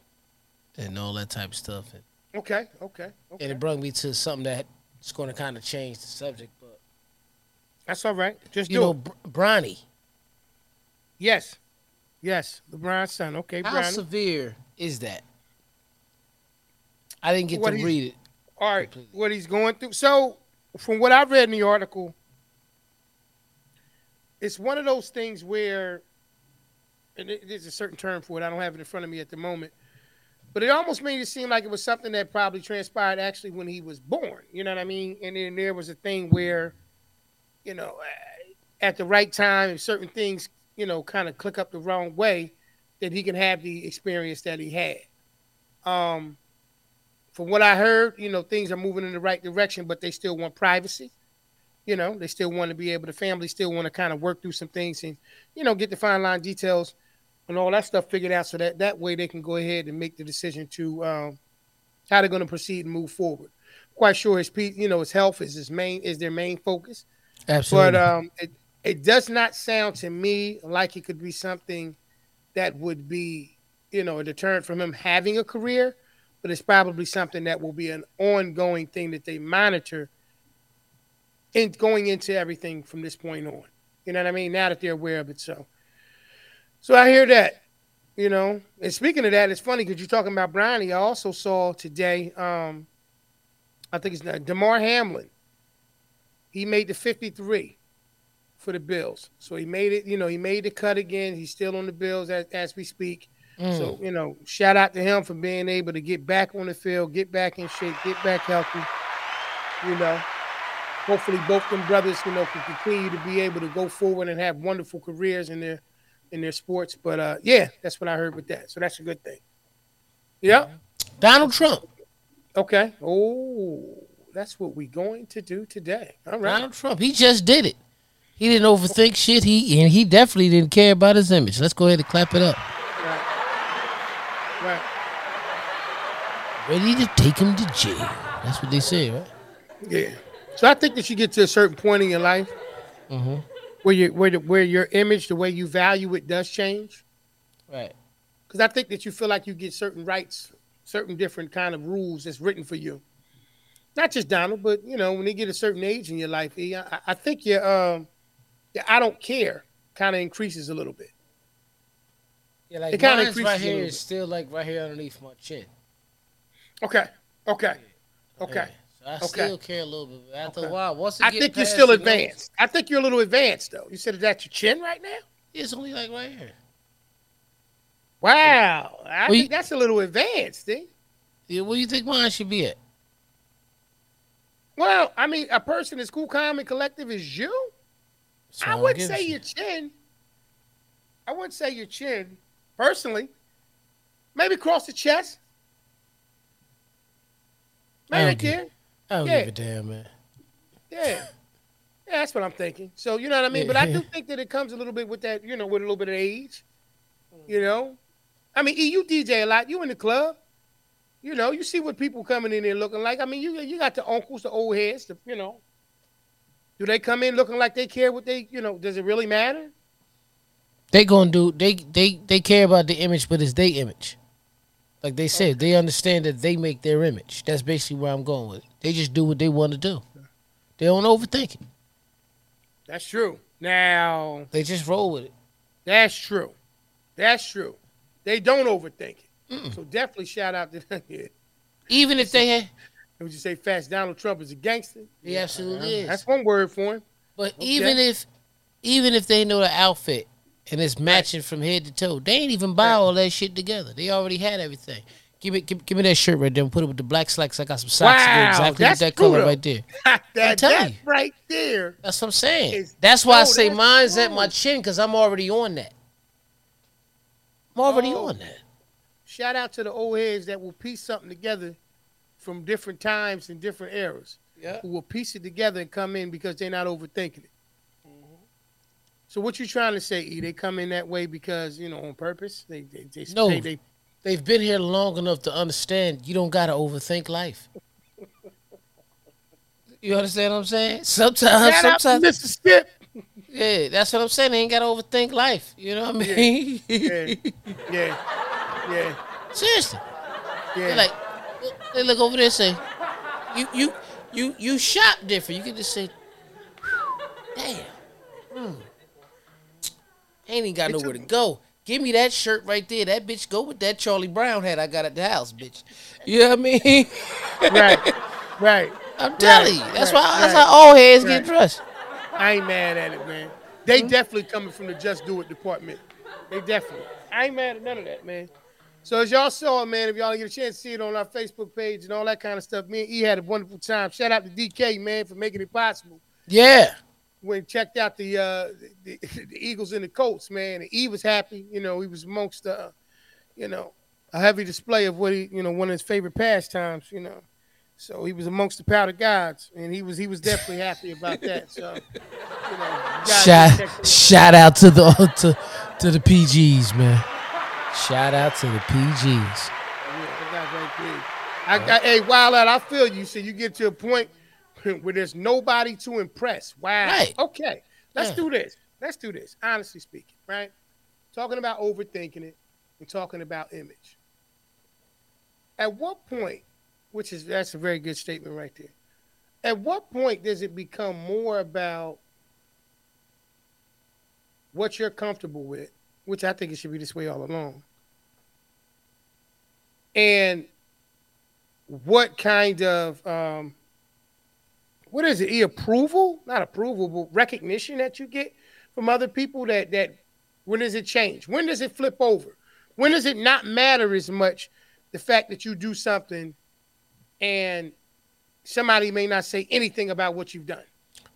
Speaker 1: and all that type of stuff. And,
Speaker 2: Okay, okay,
Speaker 1: and it brought me to something that's going to kind of change the subject. But
Speaker 2: That's all right. Just
Speaker 1: you
Speaker 2: do
Speaker 1: know,
Speaker 2: it.
Speaker 1: Br- Bronny,
Speaker 2: Yes, yes. LeBron's son. Okay,
Speaker 1: how
Speaker 2: Brian.
Speaker 1: severe is that? I didn't get
Speaker 2: What
Speaker 1: to read it.
Speaker 2: All right,
Speaker 1: completely.
Speaker 2: what he's going through. So, from what I read in the article, it's one of those things where, and there's a certain term for it. I don't have it in front of me at the moment, but it almost made it seem like it was something that probably transpired actually when he was born. You know what I mean? And then there was a thing where, you know, at the right time, if certain things, you know, kind of click up the wrong way, that he can have the experience that he had. Um, from what I heard, you know, things are moving in the right direction, but they still want privacy. You know, they still want to be able, the family still want to kind of work through some things and, you know, get the fine line details and all that stuff figured out so that that way they can go ahead and make the decision to um, how they're going to proceed and move forward. Quite sure his, you know, his health is his main, is their main focus.
Speaker 1: Absolutely.
Speaker 2: But um, it, it does not sound to me like it could be something that would be, you know, a deterrent from him having a career. But it's probably something that will be an ongoing thing that they monitor in going into everything from this point on. You know what I mean? Now that they're aware of it, so. So I hear that, you know. And speaking of that, it's funny because you're talking about Bronny. I also saw today, um, I think it's not Damar Hamlin he made the 53 for the Bills. So he made it, you know, he made the cut again. He's still on the Bills as, as we speak.
Speaker 1: Mm.
Speaker 2: So, you know, shout out to him for being able to get back on the field, get back in shape, get back healthy. You know, hopefully both them brothers, you know, can continue to be able to go forward and have wonderful careers in their in their sports. But uh yeah, that's what I heard with that. So that's a good thing. Yeah.
Speaker 1: Donald Trump.
Speaker 2: Okay. Oh, that's what we're going to do today. All right.
Speaker 1: Donald Trump. He just did it. He didn't overthink shit. He and he definitely didn't care about his image. Let's go ahead and clap it up.
Speaker 2: Right.
Speaker 1: Ready to take him to jail. That's what they say, right?
Speaker 2: Yeah. So I think that you get to a certain point in your life
Speaker 1: Mm-hmm.
Speaker 2: where you where the, where your image, the way you value it, does change.
Speaker 1: Right.
Speaker 2: Because I think that you feel like you get certain rights, certain different kind of rules that's written for you. Not just Donald, but you know, when they get a certain age in your life, I think your um, your I don't care kind of increases a little bit.
Speaker 1: Yeah, like
Speaker 2: It kinda
Speaker 1: mine's right here
Speaker 2: little
Speaker 1: still like right here underneath my chin.
Speaker 2: Okay. Okay. Okay.
Speaker 1: Yeah. So I
Speaker 2: Okay.
Speaker 1: still care a little bit. But after
Speaker 2: Okay.
Speaker 1: a while, once
Speaker 2: I think you're still
Speaker 1: the nose-
Speaker 2: advanced. I think you're a little advanced though. You said that's your chin right now.
Speaker 1: It's only like right here.
Speaker 2: Wow, I
Speaker 1: Well, you-
Speaker 2: that's a little advanced, eh?
Speaker 1: Yeah, where do you think mine should be at?
Speaker 2: Well, I mean, a person as cool, calm, and collective as you,
Speaker 1: So
Speaker 2: I
Speaker 1: don't
Speaker 2: wouldn't say your chin. I wouldn't say your chin, personally. Maybe cross the chest.
Speaker 1: I don't
Speaker 2: right
Speaker 1: give-
Speaker 2: there.
Speaker 1: I don't
Speaker 2: yeah.
Speaker 1: give a damn, man.
Speaker 2: Yeah. Yeah, that's what I'm thinking. So you know what I mean. But I do think that it comes a little bit with that, you know, with a little bit of age. Mm. You know, I mean, E, you DJ a lot. You in the club. You know, you see what people coming in there looking like. I mean, you you got the uncles, the old heads. The, you know, do they come in looking like they care what they? You know, does it really matter?
Speaker 1: They gonna do they they they care about the image, but it's their image. Like they said, they understand that they make their image. That's basically where I'm going with it. They just do what they want to do. They don't overthink it.
Speaker 2: That's true. Now,
Speaker 1: They just roll with it.
Speaker 2: that's true. That's true. They don't overthink it. So definitely shout out to them. yeah.
Speaker 1: Even if they had,
Speaker 2: Would you say Fast Donald Trump is a gangster?
Speaker 1: he absolutely uh, is.
Speaker 2: That's one word for him.
Speaker 1: But
Speaker 2: Okay.
Speaker 1: even if even if they know the outfit and it's matching from head to toe, they ain't even buy all that shit together. They already had everything. Give me give, give me that shirt right there and put it with the black slacks. I got some socks that
Speaker 2: Wow,
Speaker 1: exactly
Speaker 2: that's
Speaker 1: that color right there.
Speaker 2: that that
Speaker 1: you.
Speaker 2: right there.
Speaker 1: That's what I'm saying. That's why I say mine's at my chin because I'm already on that. I'm already
Speaker 2: Oh.
Speaker 1: on that.
Speaker 2: Shout out to the old heads that will piece something together from different times and different eras.
Speaker 1: Yeah.
Speaker 2: Who will piece it together and come in because they're not overthinking it. So what you trying to say, E? They come in that way because you know on purpose. They they they,
Speaker 1: No.
Speaker 2: they, they
Speaker 1: They've been here long enough to understand you don't gotta overthink life. You understand what I'm saying? Sometimes,
Speaker 2: Shout
Speaker 1: sometimes,
Speaker 2: Mr. Skip.
Speaker 1: yeah, that's what I'm saying. They ain't gotta overthink life. You know what I mean?
Speaker 2: Yeah, yeah, yeah,
Speaker 1: Seriously,
Speaker 2: yeah.
Speaker 1: they like they look over there and say, "You, you, you, you shop different." You can just say, "Damn, mm. Ain't even got nowhere to go." Give me that shirt right there. That bitch go with that Charlie Brown hat I got at the house, bitch. You know what I mean?
Speaker 2: right, right.
Speaker 1: I'm telling
Speaker 2: Right,
Speaker 1: you. That's
Speaker 2: right,
Speaker 1: why that's
Speaker 2: right,
Speaker 1: how all heads get dressed.
Speaker 2: I ain't mad at it, man. They
Speaker 1: Hmm?
Speaker 2: definitely coming from the Just Do It department. They definitely. I ain't mad at none of that, man. So as y'all saw, it, man, if y'all get a chance to see it on our Facebook page and all that kind of stuff, me and E had a wonderful time. Shout out to DK, man, for making it possible.
Speaker 1: Yeah.
Speaker 2: When he checked out the, uh, the the Eagles and the Colts, man, and E was happy. You know, he was amongst, uh, you know, a heavy display of what he, you know, one of his favorite pastimes. You know, so he was amongst the powder gods, and he was he was definitely happy about that. So, you know,
Speaker 1: Shout shout out to the to to the PGs, man. Shout out to the PGs.
Speaker 2: Yeah, that guy's right there. I, I, hey, Wild Out, I feel you. So you get to a point where there's nobody to impress. Wow.
Speaker 1: Right.
Speaker 2: Okay. Let's
Speaker 1: Yeah.
Speaker 2: do this. Let's do this. Honestly speaking, right? Talking about overthinking it and talking about image. At what point, which is that's a very good statement right there. At what point does it become more about what you're comfortable with, which I think it should be this way all along, and what kind of um, what is it? E approval, not approval, but recognition that you get from other people. That that when does it change? When does it flip over? When does it not matter as much the fact that you do something and somebody may not say anything about what you've done?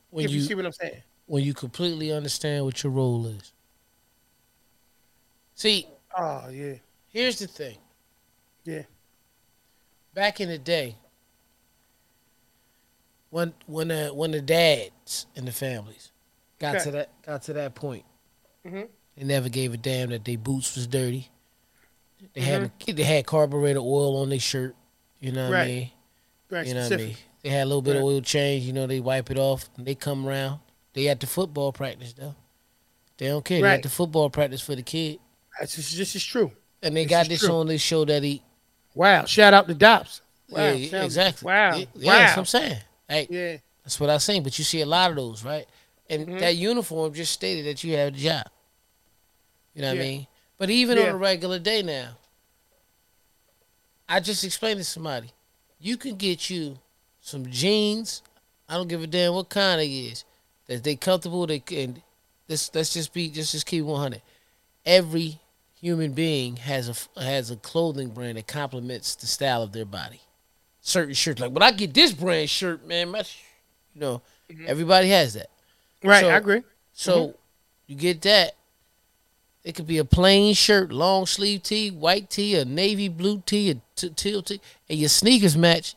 Speaker 1: When
Speaker 2: if you,
Speaker 1: you
Speaker 2: see what I'm saying.
Speaker 1: when you completely understand what your role is. See,
Speaker 2: Oh yeah,
Speaker 1: here's the thing.
Speaker 2: yeah,
Speaker 1: Back in the day, when when the when the dads in the families got
Speaker 2: Okay.
Speaker 1: to that got to that point,
Speaker 2: Mhm.
Speaker 1: they never gave a damn that their boots was dirty. They had
Speaker 2: Mm-hmm.
Speaker 1: they had carburetor oil on their shirt. You know what I mean?
Speaker 2: very
Speaker 1: You know what I mean? They had a little bit of oil change. You know, they wipe it off. And they come around. They at the football practice though. They don't care. They at the football practice for the kid,
Speaker 2: That's just, this is true.
Speaker 1: and they
Speaker 2: This
Speaker 1: got this
Speaker 2: true.
Speaker 1: on this show that he.
Speaker 2: Wow! Shout out to Dops. Wow!
Speaker 1: yeah, exactly.
Speaker 2: Wow!
Speaker 1: Yeah,
Speaker 2: wow!
Speaker 1: that's what I'm saying. Hey,
Speaker 2: yeah.
Speaker 1: that's what I saying. But you see a lot of those, right? And
Speaker 2: Mhm.
Speaker 1: that uniform just stated that you have a job. You know what
Speaker 2: Yeah.
Speaker 1: I mean? But even
Speaker 2: Yeah.
Speaker 1: on a regular day now, I just explained to somebody, you can get you some jeans. I don't give a damn what kind it is. That they comfortable. They can. Let's let's just be just just keep one hundred. Every human being has a has a clothing brand that complements the style of their body. Certain shirts, like when I get this brand shirt, man, my, you know,
Speaker 2: Mhm.
Speaker 1: everybody has that.
Speaker 2: Right,
Speaker 1: So-
Speaker 2: I agree.
Speaker 1: So you get that. It could be a plain shirt, long sleeve tee, white tee, a navy blue tee, a t- teal tee, and your sneakers match.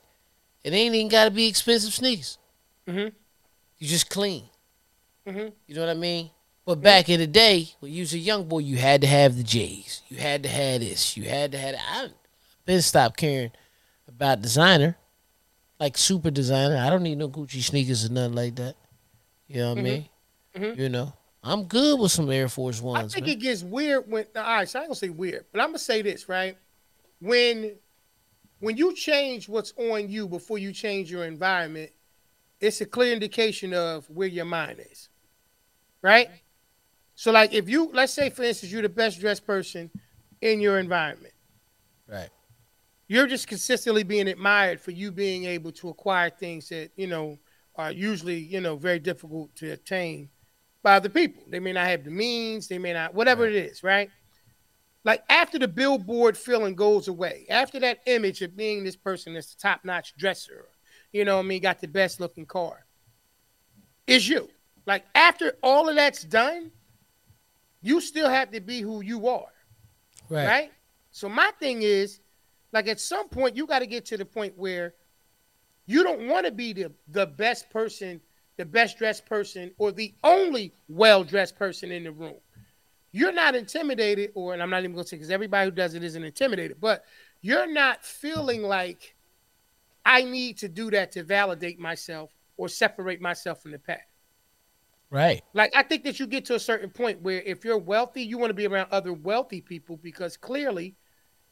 Speaker 1: It ain't even got to be expensive sneakers.
Speaker 2: Mm-hmm.
Speaker 1: You just clean.
Speaker 2: Mm-hmm.
Speaker 1: You know what I mean? But back in the day, when you was a young boy, you had to have the J's. You had to have this. You had to have that. I been stopped caring about designer, like super designer. I don't need no Gucci sneakers or nothing like that. You know what I mean?
Speaker 2: Mhm.
Speaker 1: You know, I'm good with some Air Force Ones.
Speaker 2: I think
Speaker 1: man.
Speaker 2: it gets weird when. All right, so I ain't gonna say weird, but I'm gonna say this right. When when you change what's on you before you change your environment, it's a clear indication of where your mind is, right? So, like, if you let's say, for instance, you're the best dressed person in your environment.
Speaker 1: Right.
Speaker 2: You're just consistently being admired for you being able to acquire things that you know are usually you know very difficult to attain by other people. They may not have the means, they may not whatever it is, right? Like after the billboard feeling goes away, after that image of being this person that's the top notch dresser, you know what I mean, got the best looking car, is you. Like after all of that's done, you still have to be who you are
Speaker 1: Right.
Speaker 2: right? So my thing is, like at some point, you got to get to the point where you don't want to be the the best person, the best dressed person, or the only well dressed person in the room. You're not intimidated, or and I'm not even going to say because everybody who does it isn't intimidated, but you're not feeling like I need to do that to validate myself or separate myself from the pack.
Speaker 1: Right.
Speaker 2: Like I think that you get to a certain point where if you're wealthy, you want to be around other wealthy people because clearly,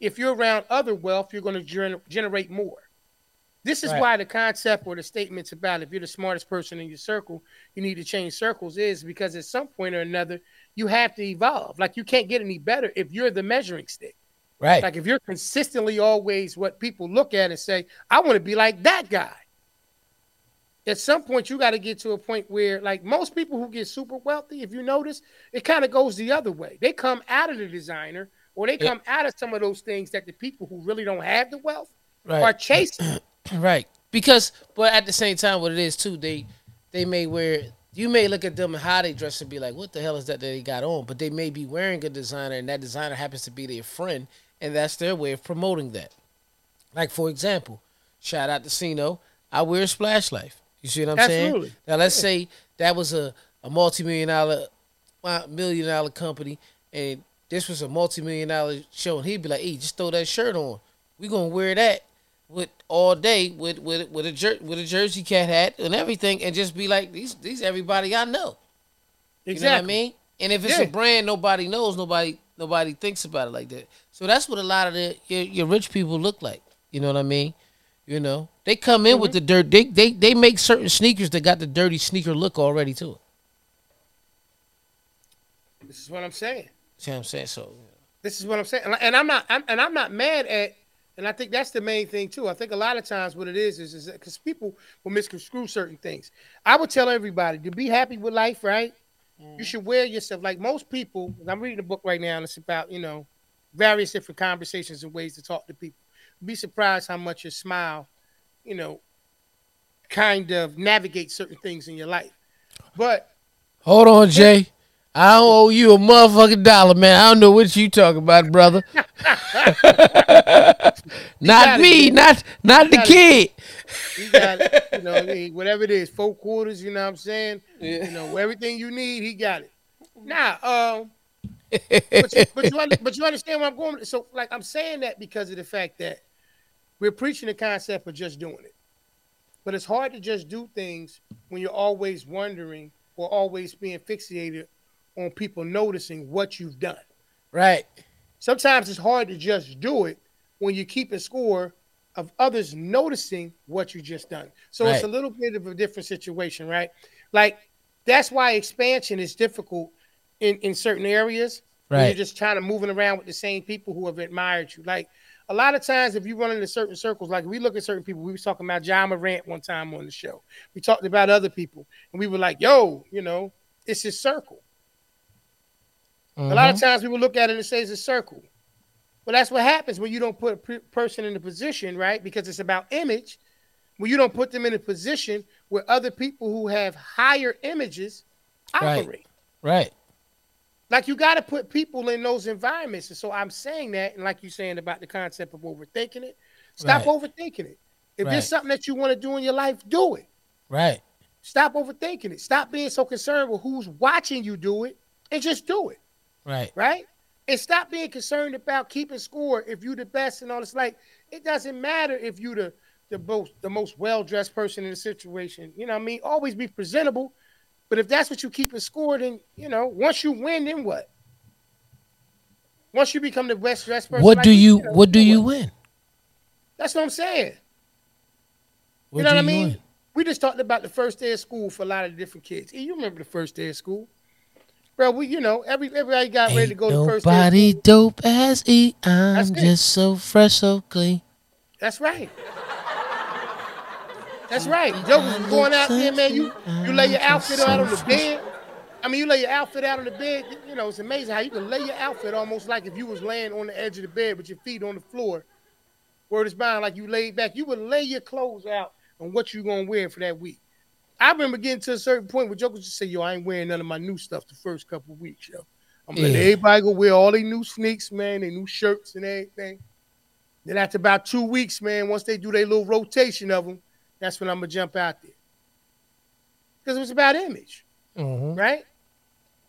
Speaker 2: if you're around other wealth, you're going to gener- generate more. This is
Speaker 1: Right.
Speaker 2: why the concept or the statements about if you're the smartest person in your circle, you need to change circles is because at some point or another, you have to evolve. Like you can't get any better if you're the measuring stick.
Speaker 1: Right.
Speaker 2: Like if you're consistently always what people look at and say, I want to be like that guy. At some point, you got to get to a point where, like most people who get super wealthy, if you notice, it kind of goes the other way. They come out of the designer or they
Speaker 1: Yeah.
Speaker 2: come out of some of those things that the people who really don't have the wealth are chasing.
Speaker 1: Right. Because, but at the same time, what it is too, they they may wear. You may look at them and how they dress and be like, "What the hell is that that they got on?" But they may be wearing a designer, and that designer happens to be their friend, and that's their way of promoting that. Like for example, shout out to Sino. I wear Splash Life. You see what I'm
Speaker 2: Absolutely.
Speaker 1: saying? Now let's say that was a a multi million dollar, uh, million dollar company, and this was a multi million dollar show, and he'd be like, "Hey, just throw that shirt on. We gonna wear that with all day with with with a jer- with a jersey cat hat and everything, and just be like, these these everybody I know." You know what I mean? And if it's
Speaker 2: Yeah.
Speaker 1: a brand nobody knows, nobody nobody thinks about it like that. So that's what a lot of the your, your rich people look like. You know what I mean? You know, they come in with mm-hmm. the dirt. They they they make certain sneakers that got the dirty sneaker look already to it.
Speaker 2: This is what I'm saying.
Speaker 1: See what I'm saying? So
Speaker 2: This is what I'm saying, and I'm not, I'm, and I'm not mad at, And I think that's the main thing too. I think a lot of times what it is is is because people will misconstrue certain things. I would tell everybody to be happy with life, right? Mm. You should wear yourself like most people. I'm reading a book right now, and it's about you know various different conversations and ways to talk to people. Be surprised how much your smile, you know, kind of navigate certain things in your life. But
Speaker 1: hold on, Jay. I don't owe you a motherfucking dollar, man. I don't know what you talking about, brother. not me, it, not not the kid.
Speaker 2: He got it. You know, whatever it is, four quarters. You know what I'm saying? Yeah. You know, everything you need, he got it. Now, um, but, you, but, you, but you understand where I'm going. So, like, I'm saying that because of the fact that we're preaching the concept of just doing it. But it's hard to just do things when you're always wondering or always being fixated on people noticing what you've done.
Speaker 1: Right.
Speaker 2: Sometimes it's hard to just do it when you keep a score of others noticing what you just done. So right. it's a little bit of a different situation, right? Like that's why expansion is difficult in in certain areas. Right. You're just trying to moving around with the same people who have admired you. Like a lot of times, if you run into certain circles, like we look at certain people, we was talking about Ja Morant one time on the show. We talked about other people, and we were like, "Yo, you know, it's his circle." Mm-hmm. A lot of mm-hmm. times, people look at it and say it's a circle. Well, that's what happens when you don't put a person in a position, right? Because it's about image. When you don't put them in a position where other people who have higher images operate.
Speaker 1: Right. right.
Speaker 2: Like you got to put people in those environments. And so I'm saying that, and like you're saying about the concept of overthinking it, stop right. overthinking it. If right. there's something that you want to do in your life, do it.
Speaker 1: Right.
Speaker 2: Stop overthinking it. Stop being so concerned with who's watching you do it and just do it.
Speaker 1: Right.
Speaker 2: Right. And stop being concerned about keeping score if you're the best and all this. Like, it doesn't matter if you're the the most the most well dressed person in the situation. You know what I mean? Always be presentable. But if that's what you keep a score, then you know, once you win, then what? Once you become the best dressed person,
Speaker 1: what like do you, you know, what do you win?
Speaker 2: That's what I'm saying. What you know what I mean? Win? We just talked about the first day of school for a lot of different kids. you remember the first day of school? Bro, we you know every everybody got Ain't ready to go the first.
Speaker 1: Nobody dope as E. I'm just so fresh, so clean.
Speaker 2: That's right. That's right. Jokers going out there, man. You you lay your outfit out on the bed. I mean, you lay your outfit out on the bed. You know, it's amazing how you can lay your outfit almost like if you was laying on the edge of the bed with your feet on the floor. Word is bound, like you laid back. You would lay your clothes out on what you gonna wear for that week. I remember getting to a certain point where jokers just say, "Yo, I ain't wearing none of my new stuff the first couple of weeks, yo. I'm yeah. letting everybody go wear all their new sneaks, man, their new shirts and everything." Then after about two weeks, man, once they do their little rotation of them, that's when I'm gonna jump out there. Because it was about image, mm-hmm. right?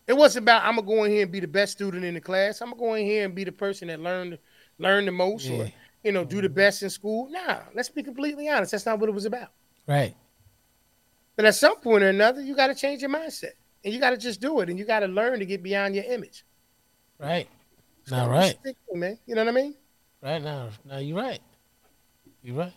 Speaker 2: It wasn't about I'm gonna go in here and be the best student in the class. I'm gonna go in here and be the person that learned learn the most, yeah. or you know, do the mm-hmm. best in school. Nah, let's be completely honest. That's not what it was about.
Speaker 1: Right.
Speaker 2: But at some point or another, you got to change your mindset and you got to just do it and you got to learn to get beyond your image.
Speaker 1: Right. Now, right.
Speaker 2: man. You know what I mean?
Speaker 1: Right now. Now, you're right. You're right.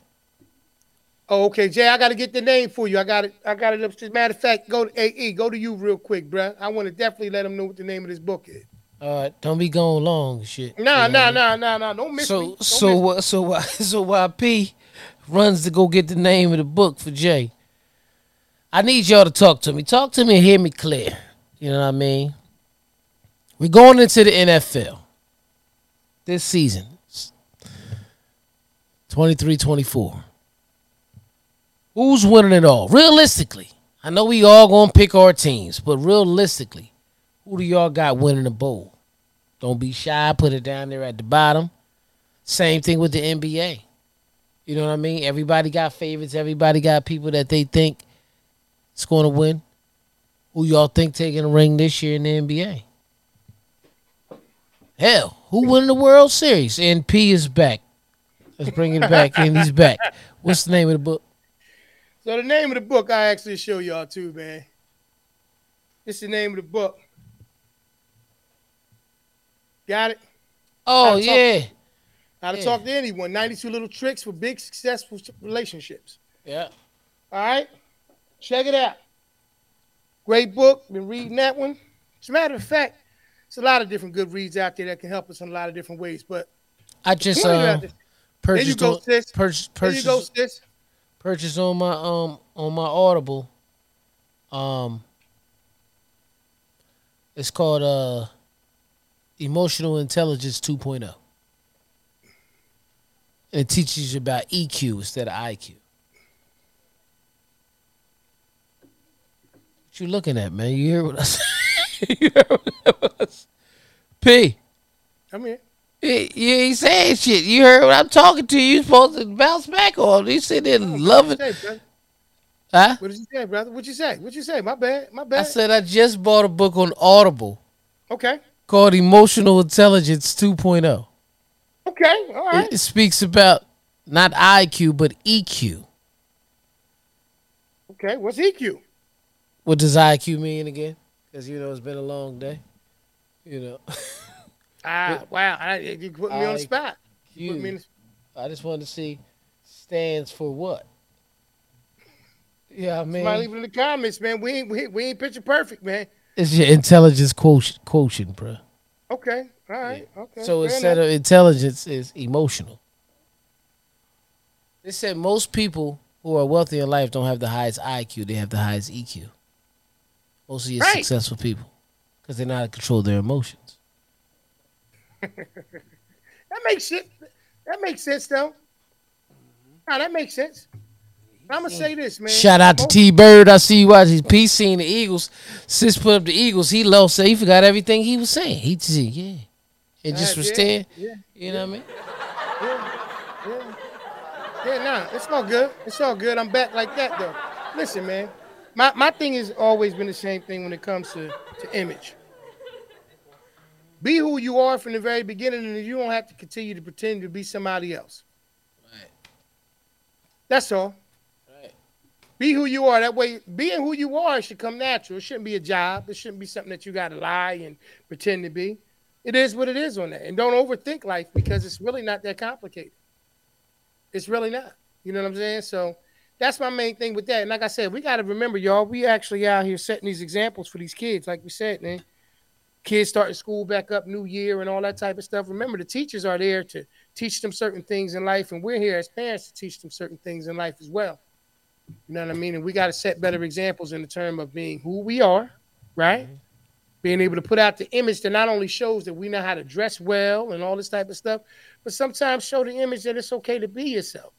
Speaker 2: Oh, okay, Jay. I got to get the name for you. I got it. I got it. As a matter of fact, go to AE. Go to you real quick, bro. I want to definitely let them know what the name of this book is.
Speaker 1: All right, don't be going long, shit.
Speaker 2: Nah, nah, nah, nah, nah. Don't miss
Speaker 1: so,
Speaker 2: me. Don't
Speaker 1: so, what? So, why? So, why P runs to go get the name of the book for Jay? I need y'all to talk to me. Talk to me and hear me clear. You know what I mean? We're going into the NFL this season 23 24. Who's winning it all? Realistically, I know we all gonna pick our teams, but realistically, who do y'all got winning the bowl? Don't be shy, put it down there at the bottom. Same thing with the NBA. You know what I mean? Everybody got favorites, everybody got people that they think is going to win. Who y'all think taking a ring this year in the NBA? Hell, who won the World Series? And P is back. Let's bring it back and he's back. What's the name of the book?
Speaker 2: So the name of the book I actually show y'all too, man. It's the name of the book. Got it?
Speaker 1: Oh how yeah.
Speaker 2: Talk, how to yeah. talk to anyone. 92 little tricks for big successful relationships.
Speaker 1: Yeah.
Speaker 2: All right. Check it out. Great book. Been reading that one. As a matter of fact, there's a lot of different good reads out there that can help us in a lot of different ways. But
Speaker 1: I just uh,
Speaker 2: There you
Speaker 1: Purchased
Speaker 2: go,
Speaker 1: on
Speaker 2: sis.
Speaker 1: purchase
Speaker 2: There you go,
Speaker 1: purchase
Speaker 2: sis.
Speaker 1: purchase on my um on my Audible. Um, it's called uh Emotional Intelligence 2.0. And it teaches you about EQ instead of IQ. What you looking at, man? You hear what I say? you heard what I say? P.
Speaker 2: Come here.
Speaker 1: You you ain't saying shit. You heard what I'm talking to you. You supposed to bounce back on. You sitting there oh, loving.
Speaker 2: What did you say, brother?
Speaker 1: Huh?
Speaker 2: What did you say, brother? What you say? What you say? My bad. My bad.
Speaker 1: I said I just bought a book on Audible
Speaker 2: okay.
Speaker 1: called Emotional Intelligence 2.0.
Speaker 2: Okay. All right.
Speaker 1: It, it speaks about not IQ but EQ.
Speaker 2: Okay. What's EQ?
Speaker 1: What does IQ mean again? Because you know it's been a long day. You know,
Speaker 2: Ah, wow. I, you put me on the spot. You put me in the,
Speaker 1: I just wanted to see stands for what. Yeah, I mean,
Speaker 2: somebody leave it in the comments, man. We ain't we, we ain't picture perfect, man.
Speaker 1: it's your intelligence quotient, quotient, bro.
Speaker 2: Okay. All right. Okay.
Speaker 1: So instead
Speaker 2: enough.
Speaker 1: of intelligence is emotional. They said most people who are wealthy in life don't have the highest IQ; they have the highest EQ. Most of your
Speaker 2: Right.
Speaker 1: successful people, because they know how to control their emotions.
Speaker 2: that makes shit. That makes sense though. Nah, that makes sense. I'm gonna say this, man.
Speaker 1: Shout out to
Speaker 2: oh.
Speaker 1: T Bird. I see you watching. P seeing the Eagles. Sis put up the Eagles. He lost. he forgot everything he was saying. He just yeah, and just was
Speaker 2: yeah. Yeah.
Speaker 1: You know what I mean?
Speaker 2: Yeah. Yeah, nah, it's all good. It's all good. I'm back like that though. Listen, man. My my thing has always been the same thing when it comes to, to image. Be who you are from the very beginning, and you don't have to continue to pretend to be somebody else.
Speaker 1: Right.
Speaker 2: That's all.
Speaker 1: Right.
Speaker 2: Be who you are. That way, being who you are should come natural. It shouldn't be a job. It shouldn't be something that you got to lie and pretend to be. It is what it is on that. And don't overthink life because it's really not that complicated. It's really not. You know what I'm saying? So that's my main thing with that. And like I said, we got to remember, y'all, we actually out here setting these examples for these kids. Like we said, man, kids starting school back up, new year, and all that type of stuff. Remember, the teachers are there to teach them certain things in life, and we're here as parents to teach them certain things in life as well. You know what I mean? And we got to set better examples in the term of being who we are, right? Mm-hmm. Being able to put out the image that not only shows that we know how to dress well and all this type of stuff, but sometimes show the image that it's okay to be yourself.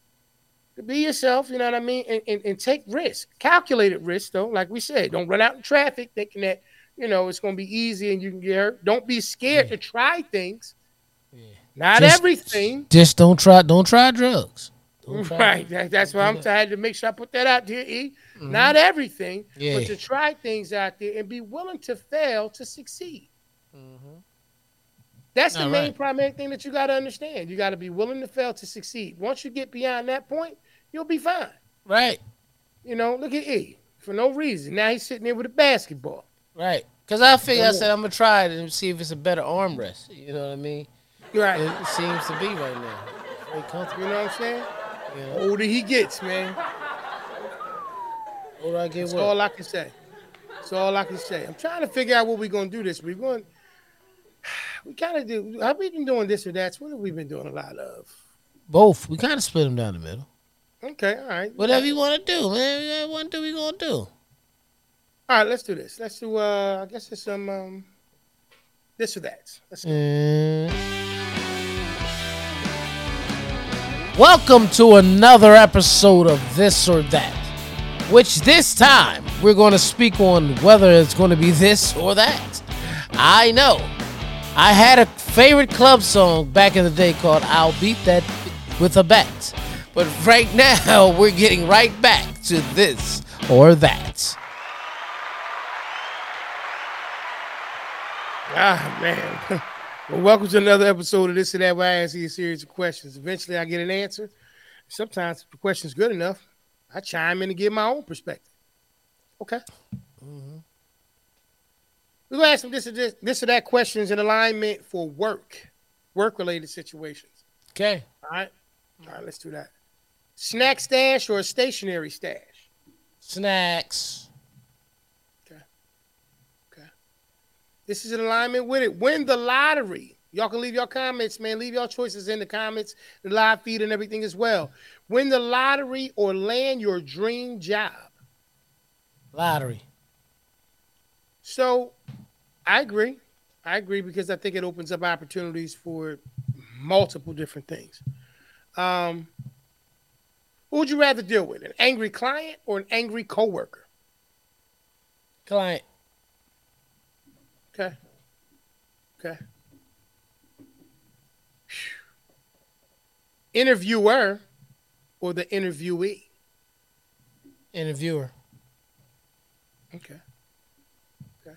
Speaker 2: Be yourself, you know what I mean? And, and, and take risks, calculated risks, though. Like we said, don't run out in traffic thinking that, you know, it's going to be easy and you can get hurt. Don't be scared to try things. Yeah. Not
Speaker 1: Just-
Speaker 2: everything.
Speaker 1: Just don't try. Don't try drugs. Don't try
Speaker 2: Right. That, that's why I'm trying to make sure I put that out there, E. Mm-hmm. Not everything,
Speaker 1: Yeah.
Speaker 2: but to try things out there and be willing to fail to succeed. Mm-hmm. That's the
Speaker 1: All
Speaker 2: main
Speaker 1: right.
Speaker 2: primary thing that you got to understand. You got to be willing to fail to succeed. Once you get beyond that point, you'll be fine.
Speaker 1: Right.
Speaker 2: You know, look at E. For no reason. Now he's sitting there with a basketball.
Speaker 1: Right. Because I figured, I said, I'm going to try it and see if it's a better armrest. You know what I mean?
Speaker 2: You're
Speaker 1: right. It seems to be right now. Very comfortable.
Speaker 2: You know what I'm saying?
Speaker 1: You
Speaker 2: The older he gets, man.
Speaker 1: What do I get
Speaker 2: That's
Speaker 1: with?
Speaker 2: all I can say. That's all I can say. I'm trying to figure out what we're gonna do this. We're going. We kind of do. Have we been doing this or that? What have we been doing a lot of?
Speaker 1: Both. We kind of split them down the middle.
Speaker 2: Okay, all right.
Speaker 1: Whatever you want to do, man. What do we to do?
Speaker 2: All right, let's do this. Let's do. uh I guess it's some um, this or that. Let's go.
Speaker 1: Mm. Welcome to another episode of This or That, which this time we're going to speak on whether it's going to be this or that. I know. I had a favorite club song back in the day called I'll Beat That with a Bat. But right now, we're getting right back to this or that.
Speaker 2: Ah man. well, welcome to another episode of this or that. Where I ask you a series of questions. Eventually, I get an answer. Sometimes, if the question's good enough, I chime in and give my own perspective. Okay. Mm-hmm. We're gonna ask them this or this, this or that questions in alignment for work, work related situations.
Speaker 1: Okay.
Speaker 2: All right. All right. Let's do that. Snack stash or a stationary stash?
Speaker 1: Snacks. Okay. Okay.
Speaker 2: This is in alignment with it. Win the lottery. Y'all can leave your comments, man. Leave your choices in the comments, the live feed, and everything as well. Win the lottery or land your dream job.
Speaker 1: Lottery.
Speaker 2: So I agree. I agree because I think it opens up opportunities for multiple different things. Um, who would you rather deal with, an angry client or an angry coworker?
Speaker 1: Client.
Speaker 2: Okay. Okay. Interviewer or the interviewee?
Speaker 1: Interviewer.
Speaker 2: Okay. Okay.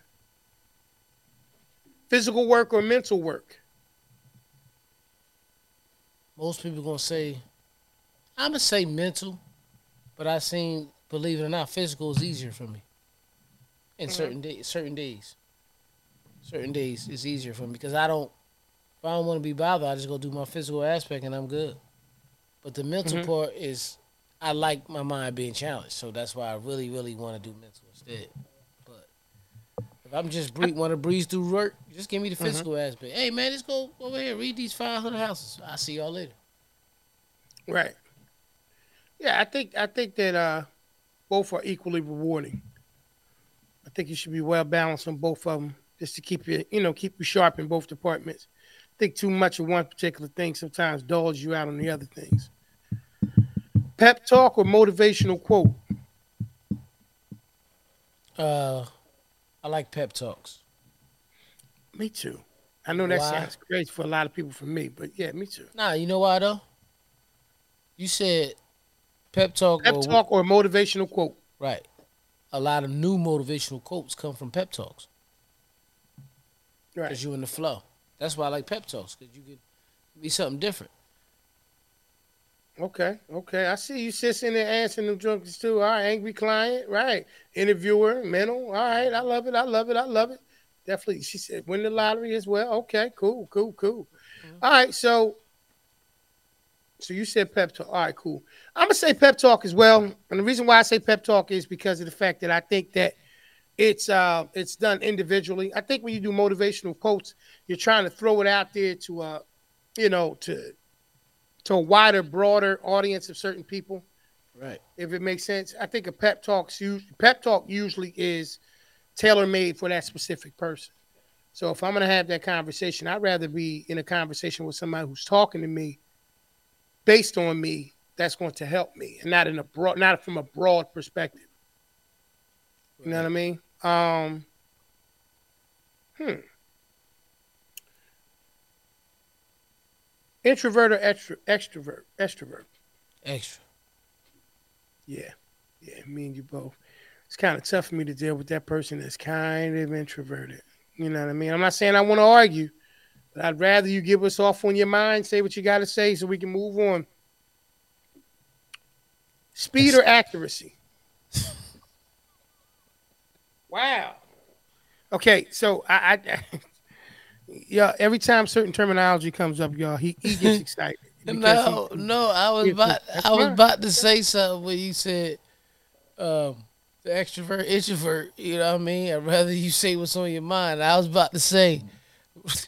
Speaker 2: Physical work or mental work?
Speaker 1: Most people gonna say, I'm gonna say mental, but I seen, believe it or not, physical is easier for me. In
Speaker 2: Mhm.
Speaker 1: certain days, certain days, certain days it's easier for me because I don't. If I don't want to be bothered, I just go do my physical aspect and I'm good. But the mental
Speaker 2: Mhm.
Speaker 1: part is, I like my mind being challenged, so that's why I really, really want to do mental instead. But if I'm just bre- want to breeze through work, just give me the
Speaker 2: Mhm.
Speaker 1: physical aspect. Hey man, let's go over here read these 500 houses. I'll see y'all later.
Speaker 2: Right. Yeah, I think I think that uh, both are equally rewarding. I think you should be well balanced on both of them, just to keep you, you know, keep you sharp in both departments. I think too much of one particular thing sometimes dulls you out on the other things. Pep talk or motivational quote?
Speaker 1: Uh, I like pep talks.
Speaker 2: Me too. I know that
Speaker 1: Why?
Speaker 2: sounds crazy for a lot of people. For me, but yeah, me too.
Speaker 1: Nah, you know why though? You said pep talk.
Speaker 2: Pep
Speaker 1: or,
Speaker 2: talk or motivational quote?
Speaker 1: Right. A lot of new motivational quotes come from pep talks
Speaker 2: Right.
Speaker 1: because you're in the flow. That's why I like pep talks because you can be something different.
Speaker 2: Okay, okay. I see you sitting there answering them junkies too. All right, angry client, right. Interviewer, mental. All right, I love it. I love it. I love it. Definitely. She said win the lottery as well. Okay, cool, cool, cool. Mm-hmm. All right, so so you said pep talk. All right, cool. I'm gonna say pep talk as well. And the reason why I say pep talk is because of the fact that I think that it's uh it's done individually. I think when you do motivational quotes, you're trying to throw it out there to uh you know to to a wider, broader audience of certain people,
Speaker 1: Right.
Speaker 2: if it makes sense. I think a pep talk's pep talk usually is tailor made for that specific person. So if I'm gonna have that conversation, I'd rather be in a conversation with somebody who's talking to me based on me that's going to help me and not in a broad not from a broad perspective. You know what I mean? Um hmm. Introvert or extro, extrovert? Extrovert.
Speaker 1: Extra.
Speaker 2: Yeah. Yeah, me and you both. It's kind of tough for me to deal with that person that's kind of introverted. You know what I mean? I'm not saying I want to argue, I'd rather you give us off on your mind, say what you got to say so we can move on. Speed or accuracy? wow. Okay, so I, I yeah, every time certain terminology comes up, y'all, he, he gets excited.
Speaker 1: No,
Speaker 2: he-
Speaker 1: no, I was about I was about to say something when you said um the extrovert, introvert, you know what I mean? I'd rather you say what's on your mind. I was about to say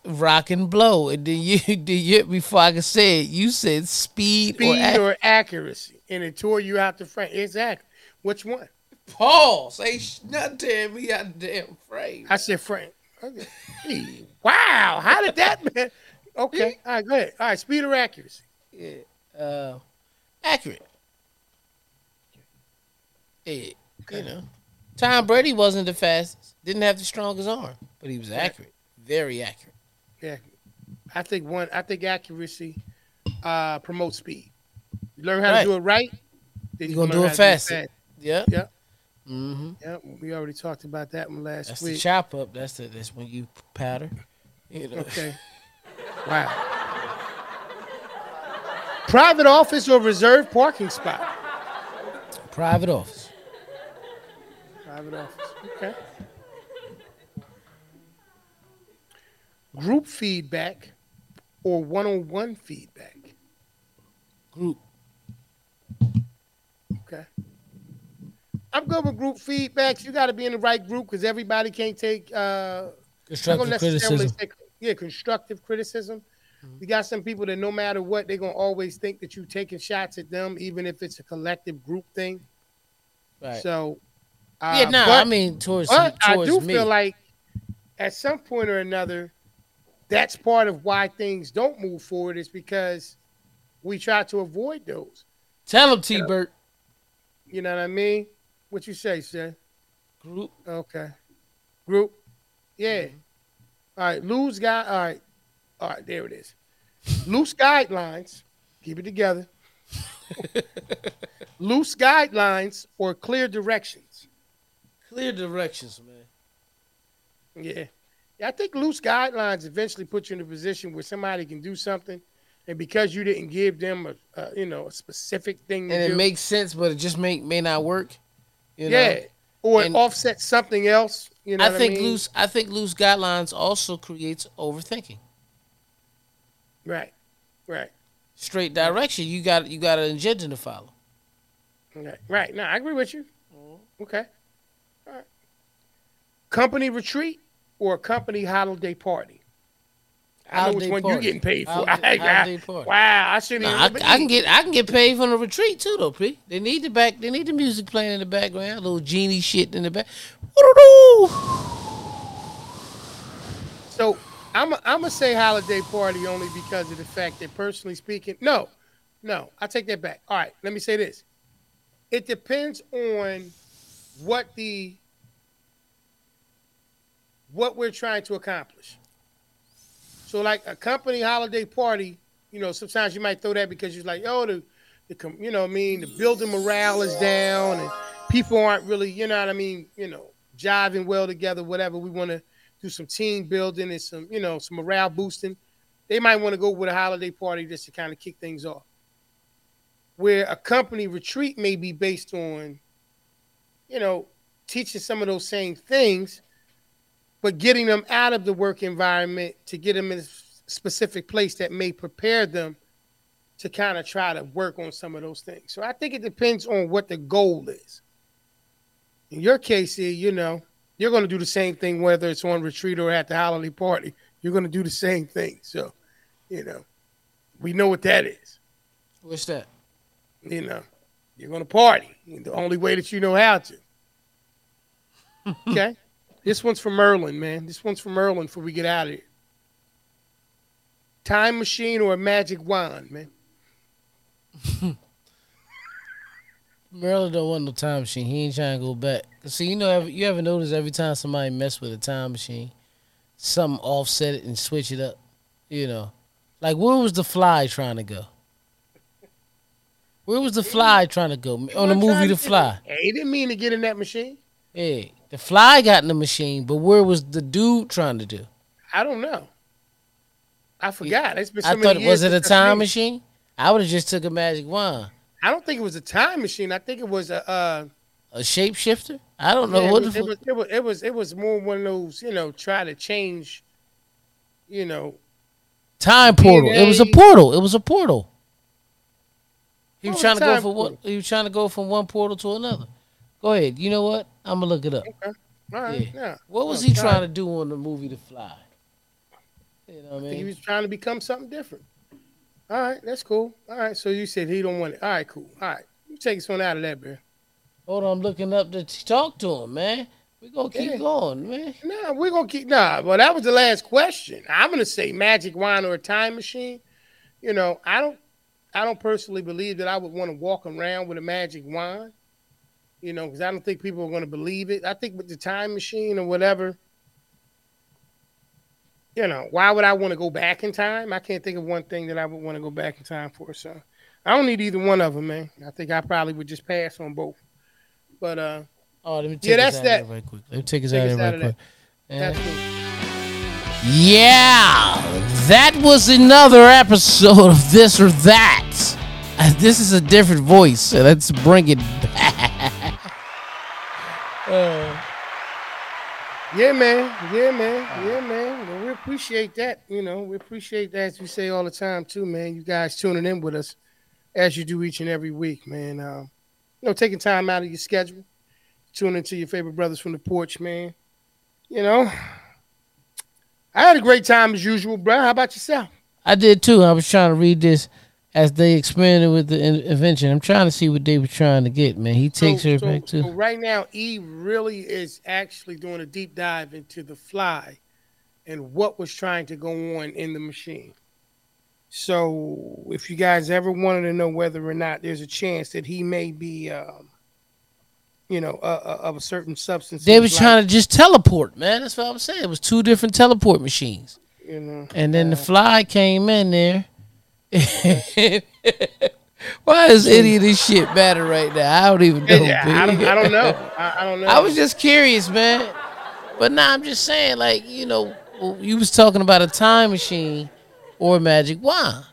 Speaker 1: rock and blow. And then you then you before I could say it, you said speed, or,
Speaker 2: speed
Speaker 1: ac-
Speaker 2: or accuracy, and it tore you out the frame. Exactly. Which one?
Speaker 1: pause. say sh- not tearing me out the damn frame.
Speaker 2: I said frame. Okay. Hey, wow. How did that man? Okay. All right, go ahead. All right, speed or accuracy.
Speaker 1: Yeah. Uh, accurate. Yeah, you know. Tom Brady wasn't the fastest, didn't have the strongest arm, but he was accurate. Very accurate.
Speaker 2: Yeah. I think one I think accuracy uh promotes speed. You learn how
Speaker 1: Right.
Speaker 2: to do it right, then
Speaker 1: You gonna do
Speaker 2: learn
Speaker 1: it fast. Yeah.
Speaker 2: Yeah.
Speaker 1: Mm-hmm.
Speaker 2: Yeah, we already talked about that one last week.
Speaker 1: That's the chop up. That's the that's when you powder. You know.
Speaker 2: Okay. Wow. Private office or reserved parking spot?
Speaker 1: Private office.
Speaker 2: Private office. Okay. Group feedback or one on one feedback?
Speaker 1: Group.
Speaker 2: Okay. I'm good with group feedbacks. You got to be in the right group because everybody can't take, uh,
Speaker 1: Constructive criticism.
Speaker 2: take, yeah, constructive criticism.
Speaker 1: Mhm.
Speaker 2: You got some people that no matter what, they're gonna always think that you're taking shots at them, even if it's a collective group thing.
Speaker 1: Right.
Speaker 2: So, uh,
Speaker 1: yeah, no,
Speaker 2: but-
Speaker 1: I mean towards
Speaker 2: but I do
Speaker 1: me.
Speaker 2: feel like at some point or another, that's part of why things don't move forward is because we try to avoid those.
Speaker 1: Tell him, T. Bert.
Speaker 2: You know what I mean? What you say, sir?
Speaker 1: Group.
Speaker 2: Okay. Group. Yeah.
Speaker 1: Mm-hmm.
Speaker 2: All right. Loose guy. All right. All right. There it is. Loose guidelines. Keep it together. Loose guidelines or clear directions.
Speaker 1: Clear directions, man.
Speaker 2: Yeah. Yeah, I think loose guidelines eventually put you in a position where somebody can do something, and because you didn't give them a, a you know a specific thing to
Speaker 1: And
Speaker 2: do,
Speaker 1: it makes sense, but it just make may not work. You know?
Speaker 2: yeah, or it offsets something else. You know,
Speaker 1: I
Speaker 2: what
Speaker 1: think
Speaker 2: mean?
Speaker 1: loose. I think loose guidelines also creates overthinking.
Speaker 2: Right, right,
Speaker 1: Straight direction. You got you got an agenda to follow.
Speaker 2: right, right. No, I agree with you.
Speaker 1: Mm-hmm.
Speaker 2: Okay, all right. Company retreat or a company holiday party. I know which one
Speaker 1: party.
Speaker 2: you getting paid for.
Speaker 1: Holiday-
Speaker 2: I- I-
Speaker 1: party.
Speaker 2: wow, I shouldn't
Speaker 1: Nah, I,
Speaker 2: even.
Speaker 1: I can get I can get paid from the retreat too though, P. They need the back they need the music playing in the background, a little genie shit in the back.
Speaker 2: So I'm I'm gonna say holiday party only because of the fact that personally speaking, no, no, I take that back. All right, let me say this. It depends on what the what we're trying to accomplish. So like a company holiday party, you know, sometimes you might throw that because you're like, oh, the, the you know, I mean, the building morale is down and people aren't really, you know what I mean, you know, jiving well together, whatever. We want to do some team building and some, you know, some morale boosting. They might want to go with a holiday party just to kind of kick things off. Where a company retreat may be based on, you know, teaching some of those same things, but getting them out of the work environment to get them in a specific place that may prepare them to kind of try to work on some of those things. So I think it depends on what the goal is. In your case here, you know, you're going to do the same thing whether it's on retreat or at the holiday party. You're going to do the same thing. So, you know, we know what that is.
Speaker 1: What's that?
Speaker 2: You know, you're going to party the only way that you know how to. Okay. This one's from Merlin, man. This one's from Merlin before we get out of here. Time machine or a magic wand, man.
Speaker 1: Merlin don't want no time machine. He ain't trying to go back. See, you know, you ever notice every time somebody mess with a time machine, something offset it and switch it up. You know, like where was the fly trying to go? Where was the fly trying to go on the movie The Fly?
Speaker 2: He didn't mean to get in that machine.
Speaker 1: Hey, the fly got in the machine, but where was the dude trying to do?
Speaker 2: I don't know. I forgot. It's been so
Speaker 1: I thought it was it a time
Speaker 2: seen
Speaker 1: machine? I would have just took a magic wand,
Speaker 2: I don't think it was a time machine. I think it was a. Uh,
Speaker 1: a shapeshifter. I don't know
Speaker 2: yeah,
Speaker 1: what
Speaker 2: it, was,
Speaker 1: the
Speaker 2: it, was, it was it was it was more one of those you know try to change, you know.
Speaker 1: Time portal. It was a portal. It was a portal. He was
Speaker 2: Oh,
Speaker 1: trying to go from one. He was trying to go from one portal to another. Go ahead. You know what? I'm gonna look it up. Okay.
Speaker 2: All right, yeah.
Speaker 1: What was he trying to do on the movie The Fly? You know what I
Speaker 2: mean? think he was trying to become something different. All right, that's cool. All right, so you said he don't want it. All right, cool. All right, you take this one out of that, bear.
Speaker 1: Hold on, I'm looking up to talk to him, man. We gonna keep
Speaker 2: Yeah.
Speaker 1: going, man.
Speaker 2: Nah, we're gonna keep nah. Well, that was the last question. I'm gonna say magic wand or a time machine. You know, I don't, I don't personally believe that I would want to walk around with a magic wand. You know, because I don't think people are gonna believe it. I think with the time machine or whatever. You know, why would I want to go back in time? I can't think of one thing that I would want to go back in time for. So, I don't need either one of them, man. I think I probably would just pass on both. But uh,
Speaker 1: Oh, let me take
Speaker 2: Yeah, that's
Speaker 1: out of
Speaker 2: that.
Speaker 1: right quick. Let me take us
Speaker 2: Take
Speaker 1: out
Speaker 2: us
Speaker 1: of there
Speaker 2: out
Speaker 1: right
Speaker 2: of
Speaker 1: quick.
Speaker 2: That's.
Speaker 1: Yeah, that was another episode of this or that. Uh, This is a different voice, let's bring it back. Uh,
Speaker 2: Yeah, man. Yeah, man. Yeah, man. Well, we appreciate that. You know, we appreciate that as we say all the time too, man. You guys tuning in with us as you do each and every week, man. Um, you know, taking time out of your schedule, tuning into your favorite brothers from the porch, man. You know, I had a great time as usual, bro. How about yourself?
Speaker 1: I did too. I was trying to read this as they experimented with the in- invention. I'm trying to see what they were trying to get, man. He takes
Speaker 2: so,
Speaker 1: her
Speaker 2: so,
Speaker 1: back to.
Speaker 2: So right now, E really is actually doing a deep dive into the fly and what was trying to go on in the machine. So if you guys ever wanted to know whether or not there's a chance that he may be, um, you know, uh, uh, of a certain substance,
Speaker 1: they was trying to just teleport, man. That's what I was saying. It was two different teleport machines.
Speaker 2: you know,
Speaker 1: And then the
Speaker 2: uh,
Speaker 1: fly came in there. Why is any of this shit matter right now? I don't even know.
Speaker 2: yeah, I don't. I don't know. I, I don't know.
Speaker 1: I was just curious, man. But now I'm just saying, like, you know, you was talking about a time machine or a magic wand.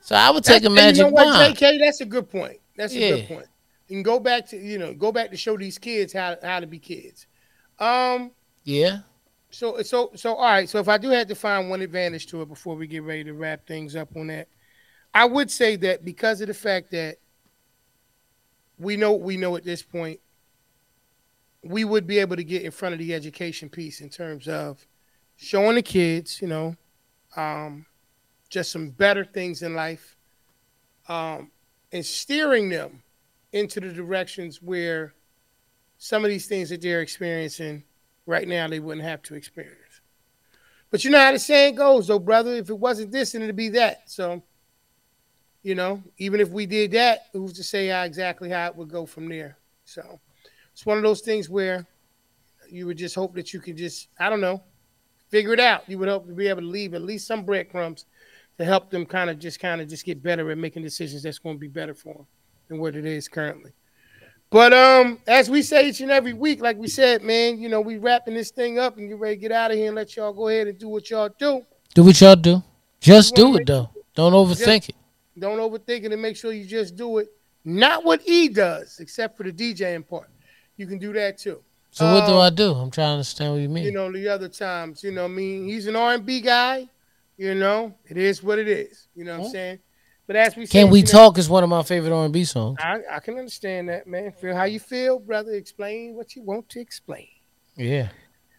Speaker 1: So I would take a
Speaker 2: That's- and
Speaker 1: magic
Speaker 2: you know what,
Speaker 1: wand.
Speaker 2: JK, that's a good point. That's a
Speaker 1: Yeah.
Speaker 2: good point. Can go back to you know go back to show these kids how how to be kids. Um.
Speaker 1: Yeah.
Speaker 2: So so so all right. So if I do have to find one advantage to it before we get ready to wrap things up on that, I would say that because of the fact that we know we know at this point, we would be able to get in front of the education piece in terms of showing the kids, you know, um, just some better things in life, um, and steering them into the directions where some of these things that they're experiencing right now they wouldn't have to experience. But you know how the saying goes, though, brother. If it wasn't this, then it'd be that. So, you know, even if we did that, who's to say how exactly how it would go from there? So, it's one of those things where you would just hope that you could just, I don't know, figure it out. You would hope to be able to leave at least some breadcrumbs to help them kind of just kind of just get better at making decisions that's going to be better for them than what it is currently. But um, as we say each and every week, like we said, man, you know, we wrapping this thing up and get ready to get out of here and let y'all go ahead and do what y'all do.
Speaker 1: Do what y'all do. Just do it though. Don't overthink it.
Speaker 2: Don't overthink it and make sure you just do it. Not what E does, except for the DJing part. You can do that too.
Speaker 1: So what do
Speaker 2: Um,
Speaker 1: I do? I'm trying to understand what you mean.
Speaker 2: You know, the other times, you know, I mean, he's an R and B guy. You know, it is what it is. You know what I'm
Speaker 1: Mhm.
Speaker 2: saying? But as we
Speaker 1: Can we
Speaker 2: you know,
Speaker 1: talk is one of my favorite R&B songs.
Speaker 2: I, I can understand that, man. Feel how you feel, brother. Explain what you want to explain.
Speaker 1: Yeah.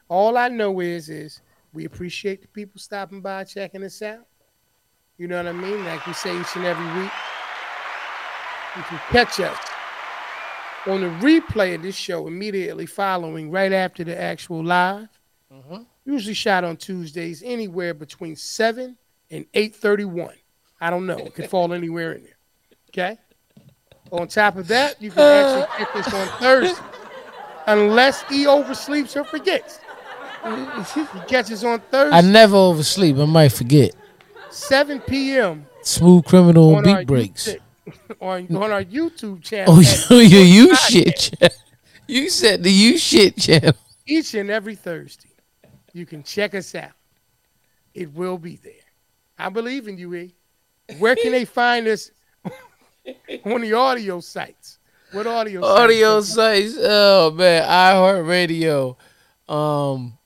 Speaker 2: All I know is is we appreciate the people stopping by checking us out. You know what I mean? Like we say each and every week. You can catch us on the replay of this show immediately following, right after the actual live.
Speaker 1: Mhm.
Speaker 2: Usually shot on Tuesdays, anywhere between seven and eight thirty-one. I don't know. It could fall anywhere in there. Okay. On top of that, you can actually get this on Thursday, unless he oversleeps or forgets. He catches on Thursday,
Speaker 1: I never oversleep. I might forget.
Speaker 2: 7 p.m.
Speaker 1: Smooth criminal beat breaks.
Speaker 2: YouTube, on, on our YouTube channel
Speaker 1: Oh,
Speaker 2: at
Speaker 1: you, you,
Speaker 2: Podcast.
Speaker 1: shit. channel. You said the you shit channel.
Speaker 2: each and every Thursday. You can check us out. It will be there. I believe in you, E. Where can they find us on the audio sites? What audio sites?
Speaker 1: Audio sites. Oh man, iHeartRadio, um,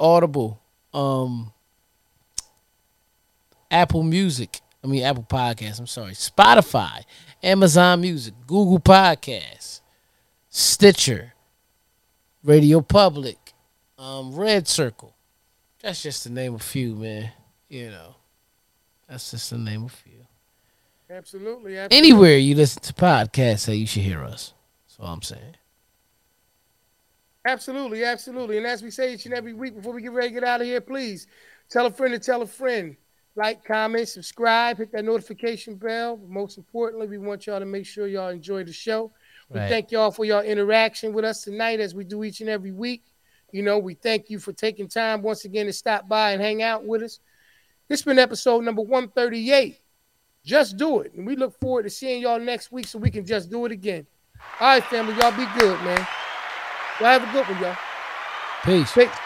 Speaker 1: Audible, um, Apple Music. I mean Apple Podcasts. I'm sorry, Spotify, Amazon Music, Google Podcasts, Stitcher, Radio Public, um, Red Circle. That's just to name a few, man. You know, that's just to name a few.
Speaker 2: Absolutely. absolutely.
Speaker 1: Anywhere you listen to podcasts, say you should hear us. That's all I'm saying.
Speaker 2: Absolutely, absolutely. And as we say each and every week before we get ready to get out of here, please tell a friend to tell a friend. Like, comment, subscribe, hit that notification bell. Most importantly, we want y'all to make sure y'all enjoy the show. We
Speaker 1: Right.
Speaker 2: thank y'all for your interaction with us tonight as we do each and every week. You know, we thank you for taking time once again to stop by and hang out with us. This has been episode number 138. Just do it. And we look forward to seeing y'all next week so we can just do it again. All right, family. Y'all be good, man. Y'all have a good one, y'all.
Speaker 1: Peace.
Speaker 2: Peace.